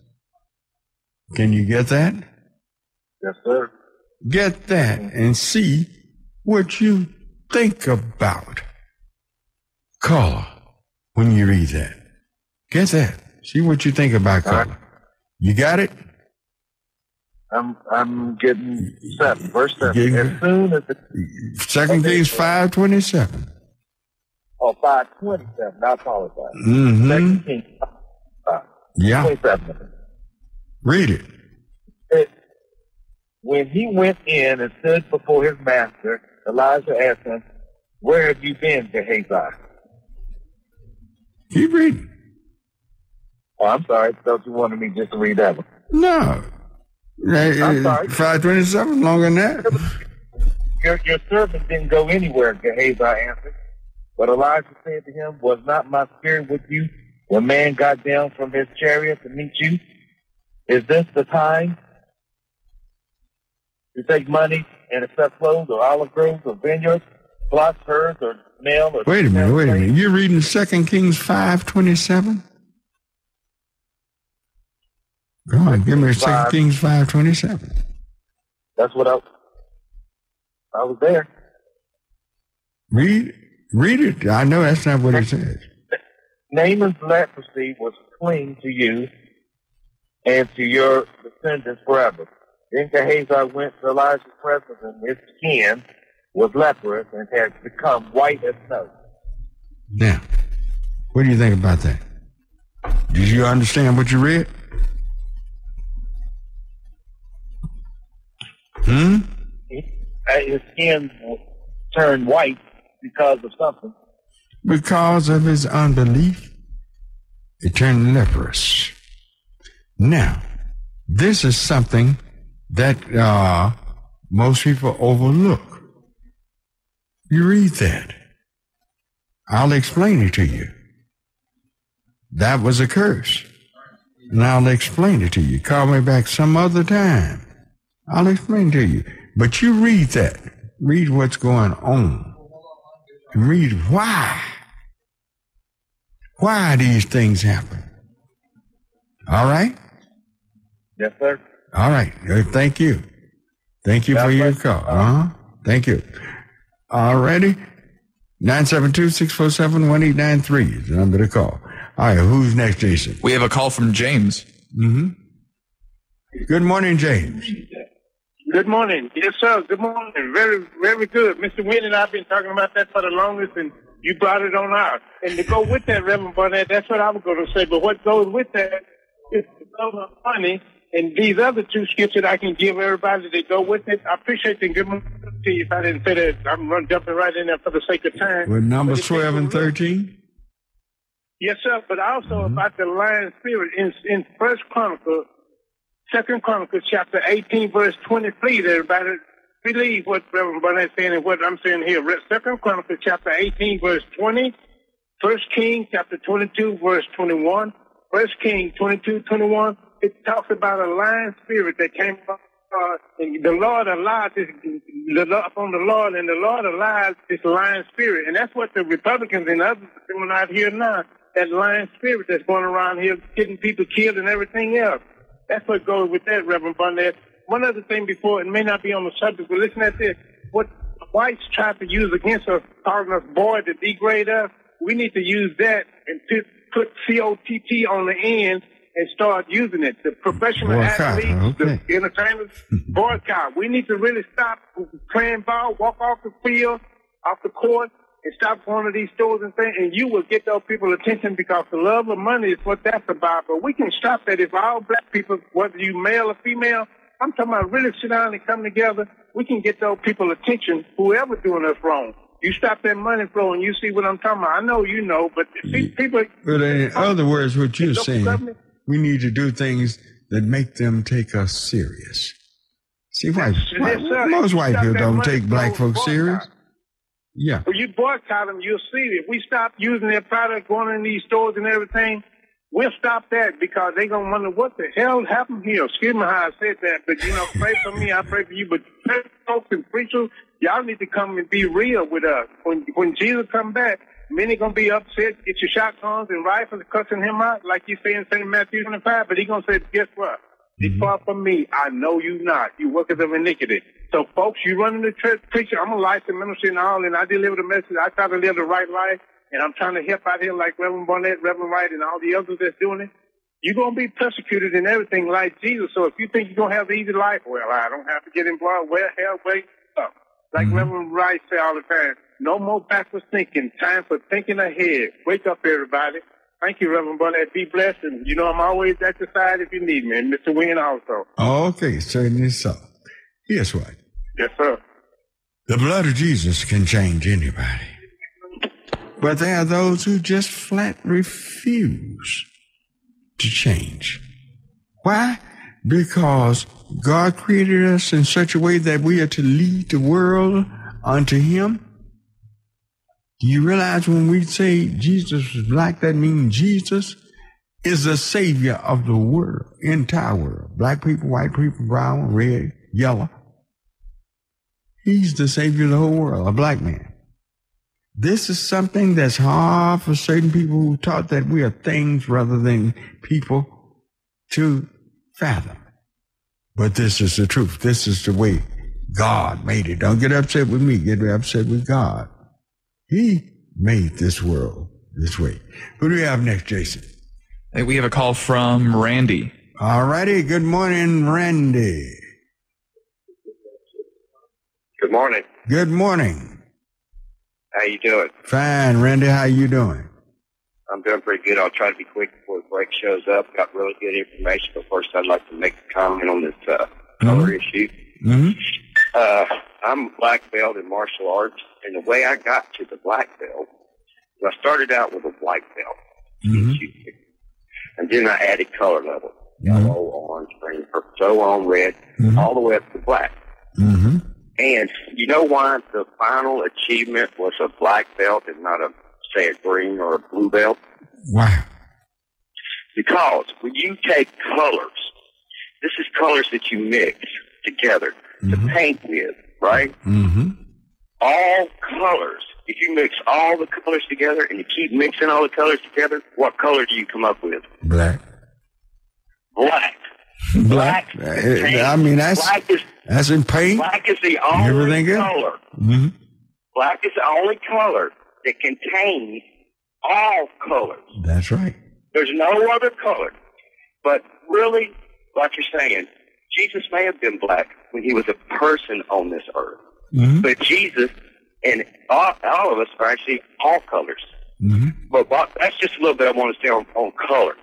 Can you get that? Yes, sir. Get that and see what you think about color when you read that. Get that. See what you think about color. You got it? I'm I'm getting seven, verse seven. Getting- as soon as the Second Kings five twenty seven. oh five twenty seven. I apologize. Mm-hmm. Second Kings five Yeah. twenty seven. Read it. It- When he went in and stood before his master, Elisha asked him, "Where have you been, Gehazi?" Keep reading. Oh, I'm sorry. I thought you wanted me just to read that one. No. I'm sorry. Five twenty seven longer than that. Your, your servant didn't go anywhere, Gehazi answered. But Elisha said to him, Was not my spirit with you when man got down from his chariot to meet you? Is this the time to take money and accept clothes or olive groves or vineyards, flocks, herds, or male or Wait a minute, wait a minute. You're reading Second Kings five twenty seven? Come on, give me Second. Kings five twenty seven. That's what I, I was there. Read read it. I know that's not what it says. Naaman's leprosy was clean to you and to your descendants forever. Then Gehazi went to Elisha's presence, and his skin was leprous and had become white as snow. Now, what do you think about that? Did you understand what you read? Hmm? His skin turned white because of something. Because of his unbelief, it turned leprous. Now, this is something that uh, most people overlook. You read that. I'll explain it to you. That was a curse. And I'll explain it to you. Call me back some other time. I'll explain to you. But you read that. Read what's going on. And read why. Why these things happen. All right? Yes, sir. All right. Uh, Thank you. Thank you for your call. Uh-huh. Thank you. All righty. 972-647-1893 is the number to call. All right. Who's next, Jason? We have a call from James. Mm-hmm. Good morning, James. Good morning. Yes, sir. Good morning. Very, very good. Mr. Wynn and I have been talking about that for the longest, and you brought it on out. And to go with that, Reverend Barnett, that's what I was going to say. But what goes with that is the love of money and these other two scriptures I can give everybody that go with it. I appreciate them. Give them to you. If I didn't say that, I'm jumping right in there for the sake of time. With numbers But 12 and 13? Yes, sir. But also mm-hmm. about the lying spirit in in First Chronicle, Second Chronicles, chapter eighteen, verse twenty. Please, everybody, believe what Barnett saying and what I'm saying here. Second Chronicles, chapter eighteen, verse twenty. First King, chapter twenty-two, verse twenty-one. First King, twenty-two, twenty-one. It talks about a lying spirit that came from the Lord allowed this the, Lord- the Lord, and the Lord allowed this lying spirit, and that's what the Republicans and others are doing out here now. That lying spirit that's going around here getting people killed and everything else. That's what goes with that, Reverend Barnett. One other thing before, it may not be on the subject, but listen at this. What whites try to use against us, calling us boy to degrade us, we need to use that and put, put C-O-T-T on the end and start using it. The professional Boycott, athletes, okay. the entertainers, boycott. We need to really stop playing ball, walk off the field, off the court, and stop going to these stores and things, and you will get those people attention because the love of money is what that's about. But we can stop that if all black people, whether you male or female, I'm talking about really sit down and come together. We can get those people attention, whoever doing us wrong. You stop that money flow and you see what I'm talking about. I know you know, but see, mm. people. But in other words, what you're saying, government- we need to do things that make them take us serious. See, white, Yes, most white people don't take black folks serious. Yeah. When you boycott them, you'll see if we stop using their product, going in these stores and everything, we'll stop that because they're gonna wonder what the hell happened here. Excuse me how I said that, but you know, pray for me, I pray for you. But folks and preachers, y'all need to come and be real with us. When when Jesus come back, many gonna be upset, get your shotguns and rifles cussing him out, like you say in St. Matthew 25, but he gonna say, guess what? Depart mm-hmm. from me. I know you not. You workers of iniquity. So, folks, you running the church preacher. I'm a licensed minister and all, and I deliver the message. I try to live the right life, and I'm trying to help out here like Reverend Barnett, Reverend Wright, and all the others that's doing it. You're going to be persecuted and everything like Jesus. So if you think you're going to have an easy life, well, I don't have to get involved. Well, hell, wake up. Like mm-hmm. Reverend Wright say all the time, no more backwards thinking. Time for thinking ahead. Wake up, everybody. Thank you, Reverend Barnett. Be blessed. And you know, I'm always at your side if you need me. And Mr. Wynn also. Okay, certainly so. Yes, what. Yes, sir. The blood of Jesus can change anybody. But there are those who just flat refuse to change. Why? Because God created us in such a way that we are to lead the world unto Him. You realize when we say Jesus is black, that means Jesus is the savior of the world, entire world. Black people, white people, brown, red, yellow. He's the savior of the whole world, a black man. This is something that's hard for certain people who taught that we are things rather than people to fathom. But this is the truth. This is the way God made it. Don't get upset with me. Get upset with God. He made this world this way. Who do we have next, Jason? Hey, we have a call from Randy. All righty. Good morning, Randy. Good morning. Good morning. How you doing? Fine, Randy. How you doing? I'm doing pretty good. I'll try to be quick before the break shows up. Got really good information, but first I'd like to make a comment on this uh, color issue. Mm-hmm. Uh, I'm a black belt in martial arts, and the way I got to the black belt was I started out with a white belt, Mm-hmm. and then I added color level, yellow, orange, green, purple, so on, red, all the way up to black. Mm-hmm. And you know why the final achievement was a black belt and not a, say, a green or a blue belt? Why? Because when you take colors, this is colors that you mix together to paint with, right? Mm-hmm. All colors. If you mix all the colors together and you keep mixing all the colors together, what color do you come up with? Black. Black. Black. Uh, I mean, that's Black is that's in paint. black is the only Everything color. Mm-hmm. Black is the only color that contains all colors. That's right. There's no other color. But really, like you're saying, Jesus may have been black when he was a person on this earth. Mm-hmm. But Jesus and all, all of us are actually all colors. Mm-hmm. But, but that's just a little bit I want to say on, on color.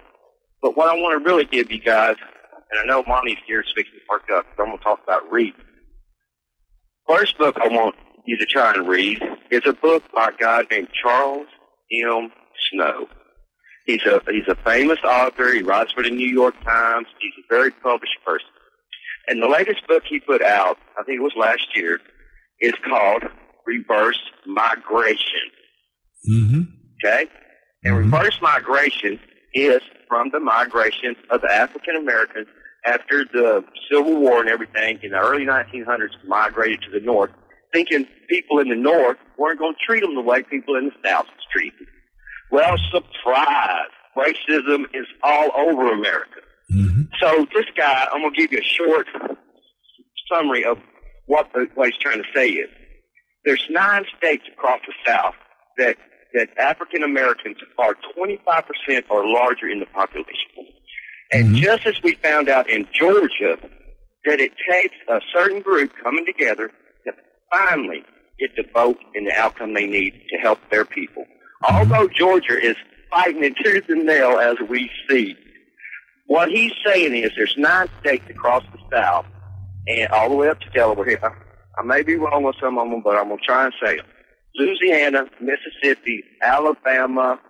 But what I want to really give you guys, and I know Monty's here speaking to Park up, so I'm going to talk about reading. First book I want you to try and read is a book by a guy named Charles M. Blow. He's a he's a famous author. He writes for the New York Times. He's a very published person. And the latest book he put out, I think it was last year, is called Reverse Migration. Mm-hmm. Okay? And reverse migration is from the migration of the African Americans after the Civil War and everything in the early 1900s migrated to the North, thinking people in the North weren't going to treat them the way people in the South was treated. Well, surprise! Racism is all over America. So this guy, I'm going to give you a short summary of what, he's trying to say is. There's nine states across the South that that African Americans are 25% or larger in the population. And mm-hmm. just as we found out in Georgia that it takes a certain group coming together to finally get the vote and the outcome they need to help their people. Mm-hmm. Although Georgia is fighting it tooth and nail as we see, what he's saying is there's nine states across the South and all the way up to Delaware. I, may be wrong on some of them, but I'm going to try and say them. Louisiana, Mississippi, Alabama,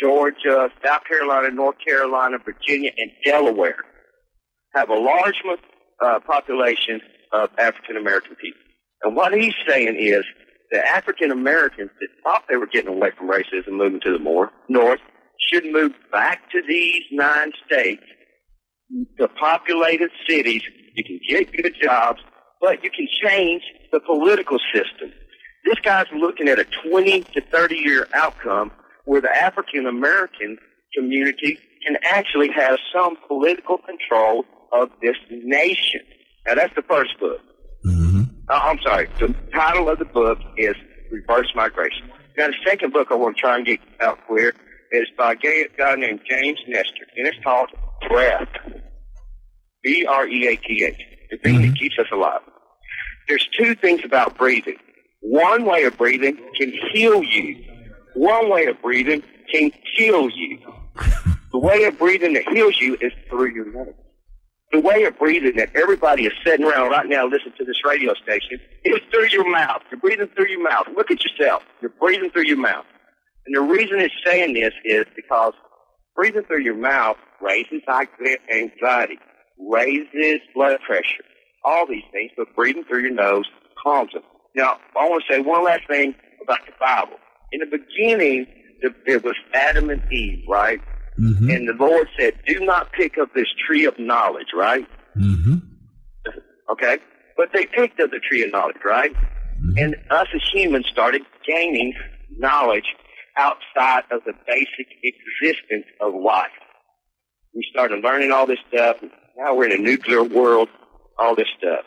Georgia, South Carolina, North Carolina, Virginia, and Delaware have a large uh, population of African American people. And what he's saying is the African Americans that thought they were getting away from racism, moving to the more north, should move back to these nine states, the populated cities. You can get good jobs, but you can change the political system. This guy's looking at a 20 to 30 year outcome where the African American community can actually have some political control of this nation. Now that's the first book. Mm-hmm. Uh, I'm sorry. The title of the book is Reverse Migration. Now the second book I want to try and get out clear is by a guy named James Nestor, and it's called Breath. B-R-E-A-T-H. The thing that mm-hmm. keeps us alive. There's two things about breathing. One way of breathing can heal you. One way of breathing can kill you. The way of breathing that heals you is through your nose. The way of breathing that everybody is sitting around right now listening to this radio station is through your mouth. You're breathing through your mouth. Look at yourself. You're breathing through your mouth. And the reason it's saying this is because breathing through your mouth raises anxiety, raises blood pressure, all these things, but breathing through your nose calms them. Now, I want to say one last thing about the Bible. In the beginning, it was Adam and Eve, right? Mm-hmm. And the Lord said, do not pick up this tree of knowledge, right? Mm-hmm. Okay? But they picked up the tree of knowledge, right? And us as humans started gaining knowledge outside of the basic existence of life. We started learning all this stuff. Now we're in a nuclear world, all this stuff.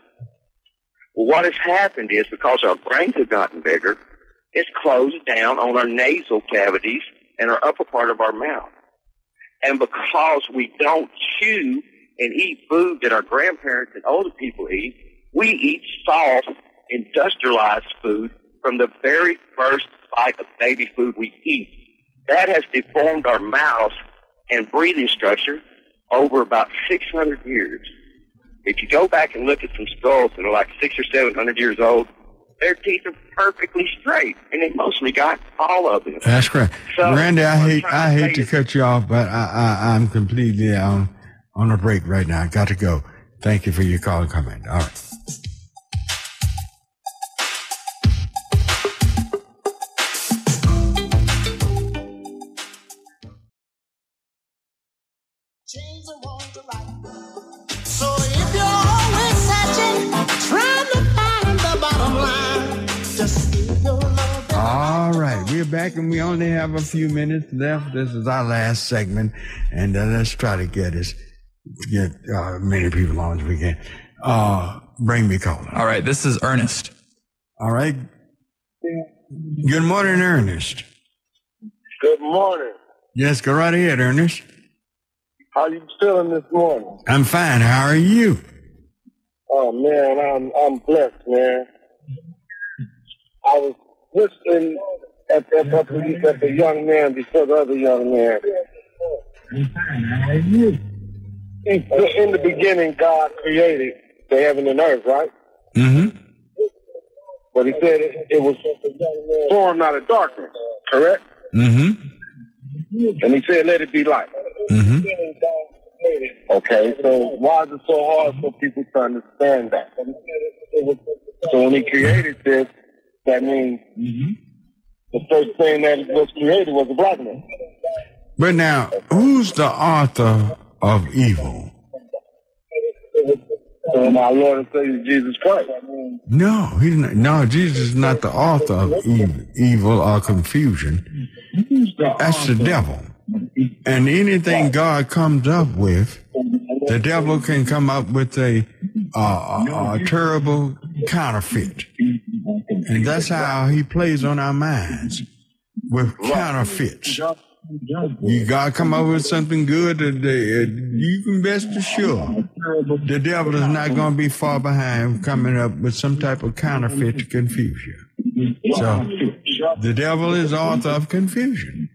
Well, what has happened is because our brains have gotten bigger, it's closed down on our nasal cavities and our upper part of our mouth. And because we don't chew and eat food that our grandparents and older people eat, we eat soft, industrialized food from the very first bite of baby food we eat. That has deformed our mouths and breathing structure over about 600 years. If you go back and look at some skulls that are like six or seven hundred years old, their teeth are perfectly straight, and they mostly got all of them. That's correct. So, Randy, I hate I to hate to cut you off, but I, I I'm completely on on a break right now. I got to go. Thank you for your call and comment. All right. Back and we only have a few minutes left. This is our last segment, and uh, let's try to get as get uh, many people on as we can. Uh, bring me caller. All right, this is Ernest. All right. Good morning, Ernest. Good morning. Yes, go right ahead, Ernest. How you feeling this morning? I'm fine. How are you? Oh man, I'm I'm blessed, man. I was listening at at, at, the, at the young man before the other young man. In, the beginning, God created the heaven and earth, right? Mm-hmm. But He said it, it was formed out of darkness, correct? Mm-hmm. And He said, "Let it be light." Mm-hmm. Okay, so why is it so hard for people to understand that? So when he created this, that means the first thing that was created was a black man. But now, who's the author of evil? And our Lord and Savior Jesus Christ. No, he's not. No, Jesus is not the author of evil, evil or confusion. That's the devil. And anything God comes up with, the devil can come up with a, a, terrible counterfeit. And that's how he plays on our minds with counterfeits. You God come up with something good today, you can best assure the devil is not going to be far behind coming up with some type of counterfeit to confuse you. So the devil is author of confusion.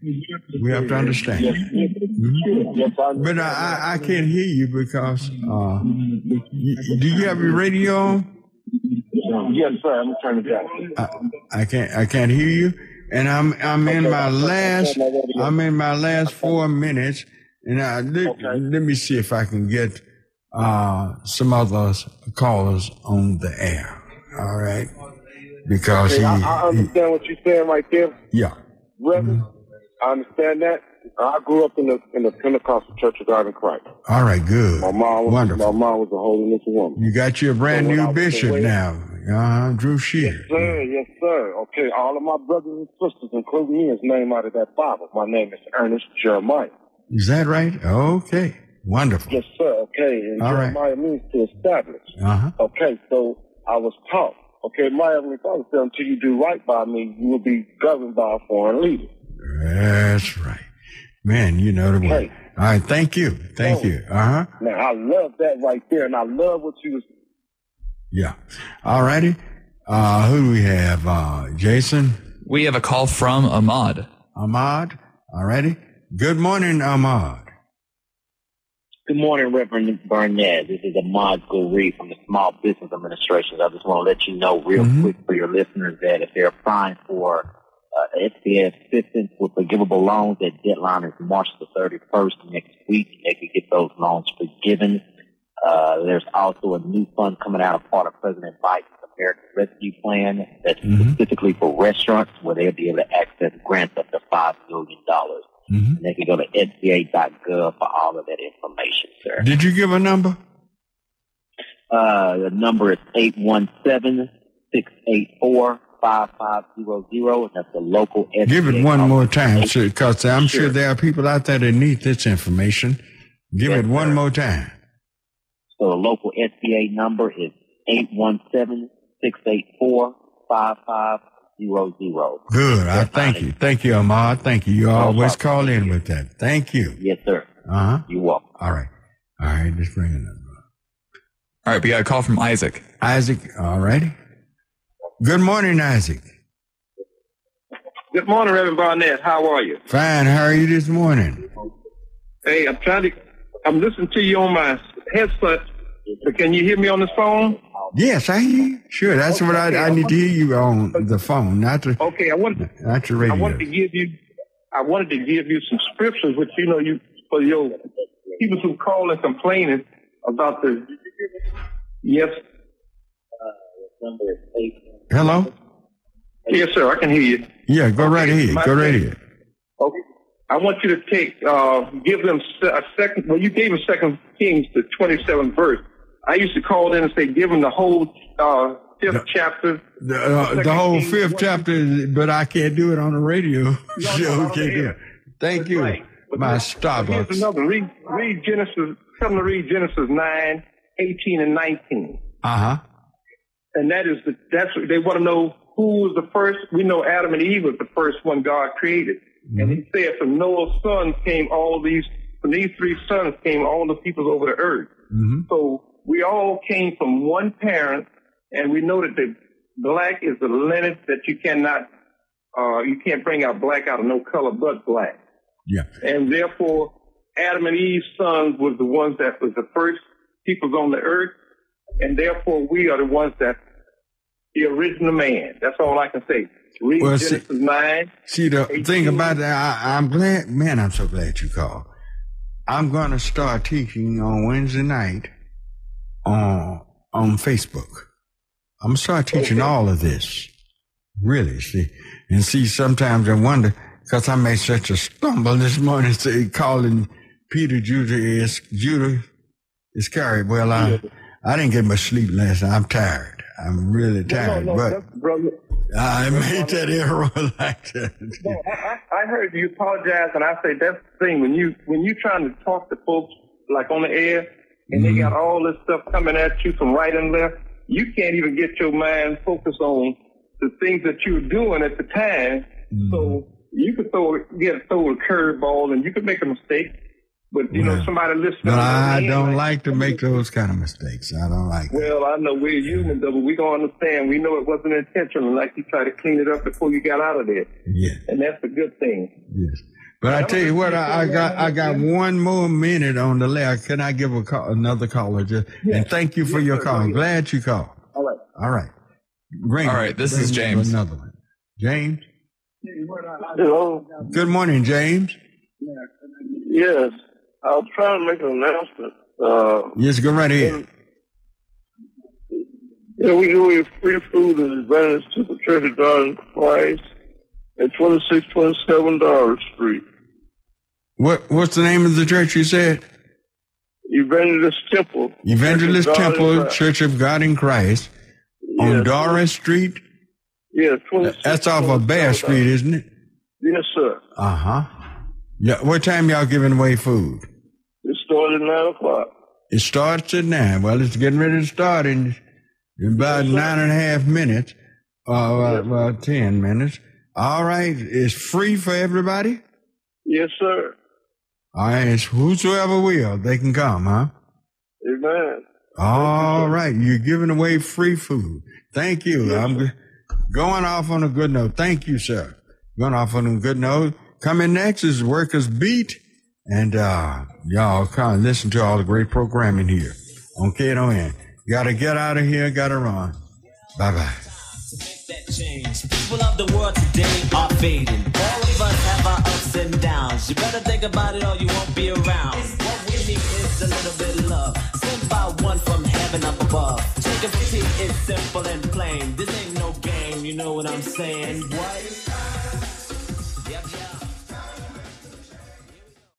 We have to understand. Mhm. But I, I, can't hear you because uh, do you have your radio on? Yes, sir. I'm turning it down. I, I can't I can't hear you, and I'm I'm in my last I'm in my last four minutes, and I, let, let me see if I can get uh, some other callers on the air. All right, because Okay, he, I, I understand what you're saying right there, yeah. Reverend. I understand that. I grew up in the in the Pentecostal Church of God in Christ. All right, good. My mom was Wonderful. my mom was a holiness woman. You got your brand So new bishop away- now, uh, Drew Sheard. Yes, sir, yes, sir. Okay, all of my brothers and sisters, including me, is named out of that Bible. My name is Ernest Jeremiah. Is that right? Okay, wonderful. Yes, sir. Okay, and All right. Jeremiah means to establish. Uh huh. Okay, so I was taught. Okay, my heavenly Father said, until you do right by me, you will be governed by a foreign leader. That's right. Man, you know the word. All right, thank you. Thank Oh. you. Uh huh. Now, I love that right there, and I love what you was. Yeah. All righty. Uh, who do we have? Uh, Jason? We have a call from Ahmad. Ahmad? All righty. Good morning, Ahmad. Good morning, Reverend Barnett. This is Ahmad Gulri from the Small Business Administration. I just want to let you know real quick for your listeners that if they're applying for uh, SBA assistance with forgivable loans, that deadline is March the 31st next week. They can get those loans forgiven. Uh, there's also a new fund coming out of part of President Biden's American Rescue Plan that's specifically for restaurants where they'll be able to access grants up to $5 million. Mm-hmm. They can go to sba.gov for all of that information, sir. Did you give a number? Uh, the number is 817-684-5500, and that's the local SBA. Give it one office. more time, sir, because I'm sure there are people out there that need this information. Give it one more time. So the local SBA number is 817-684-5500. Good. I thank you. Thank you, Ahmad. Thank you. You always call in with that. Thank you. Yes, sir. Uh huh. You're welcome. All right. All right. Let's bring it up. All right, we got a call from Isaac. Isaac. All righty. Good morning, Isaac. Good morning, Reverend Barnett. How are you? Fine. How are you this morning? Hey, I'm trying to. I'm listening to you on my headset. But can you hear me on this phone? Yes, I hear you. Sure. That's what I, I need to hear you on the phone, not the, Okay, I wanted. not the I wanted to give you. I wanted to give you some scriptures, which you know you for your people who call and complaining about the. Yes. Hello? Yes, sir. I can hear you. Yeah, go right ahead. Go right ahead. Okay. I want you to take, uh, give them a second. Well, you gave them Second Kings, the twenty-seventh verse. I used to call in and say, give them the whole uh, fifth chapter. The, uh, the whole fifth chapter, but I can't do it on the radio. no, no, can't do it. Thank you. My Here's Starbucks. another. Read, read Genesis. Tell them to read Genesis 9, 18, and 19. Uh huh. And that is the, that's, they want to know who was the first. We know Adam and Eve was the first one God created. And he said from Noah's sons came all these, from these three sons came all the peoples over the earth. Mm-hmm. So we all came from one parent, and we know that the black is the lineage that you cannot, uh, you can't bring out black out of no color but black. Yeah. And therefore, Adam and Eve's sons was the ones that was the first peoples on the earth, and therefore we are the ones that the original man. That's all I can say. Read Well, see- Genesis nine. See, the thing about that, I, I'm glad, man, I'm so glad you called. I'm going to start teaching on Wednesday night on, on Facebook. I'm to start teaching all of this. Really, see. And see, sometimes I wonder, because I made such a stumble this morning, say, calling Peter Judah is, Judah Iscariot. Well, I, I didn't get much sleep last night. I'm tired. I'm really tired, no, but that's, brother. I made that error like that. No, I, I I heard you apologize, and I say that's the thing when you when you trying to talk to folks like on the air, and they got mm-hmm. all this stuff coming at you from right and left. You can't even get your mind focused on the things that you're doing at the time. So mm-hmm. you could throw get throw a curveball, and you could make a mistake. But you know somebody listening. But I don't like, like to make those kind of mistakes. I don't like. Well, I know we're human, though, but we gonna understand. We know it wasn't intentional. Like you try to clean it up before you got out of there. Yeah. And that's a good thing. Yes. But I tell you what, I, I got I got one more minute on the left. Can I give a call, another caller? Just, and thank you for your call. I'm glad you called. All right. All right. Bring All right. this Bring is James. Another one. James. Hello. Good morning, James. Yes, I was trying to make an announcement. Uh, Yes, go right ahead. Yeah, we give away free food and advantage to the Church of God in Christ at 2627 Dollar Street. What What's the name of the church you said? Evangelist Temple. Evangelist Church of God in Temple. Church of God in Christ on Yes. Doris Street. Yeah, 26. That's off of Bear Street, isn't it? Yes, sir. Uh huh. Yeah. What time y'all giving away food? It started at 9 o'clock. It starts at nine. Well, it's getting ready to start in, about nine and a half minutes. Uh, well, well, ten minutes. All right. It's free for everybody. Yes, sir. All right. It's whosoever will, they can come, huh? Amen. All right. You're giving away free food. Thank you. I'm g- going off on a good note. Thank you, sir. Going off on a good note. Coming next is Workers Beat. And uh y'all come and listen to all the great programming here on KNON. Gotta get out of here, gotta run. Bye bye. That change. People of the world today are fading. All of us have our ups and downs. You better think about it or you won't be around. What we need is a little bit of love. Sent by one from heaven up above. Take a pity is simple and plain. This ain't no game, you know what I'm saying? What?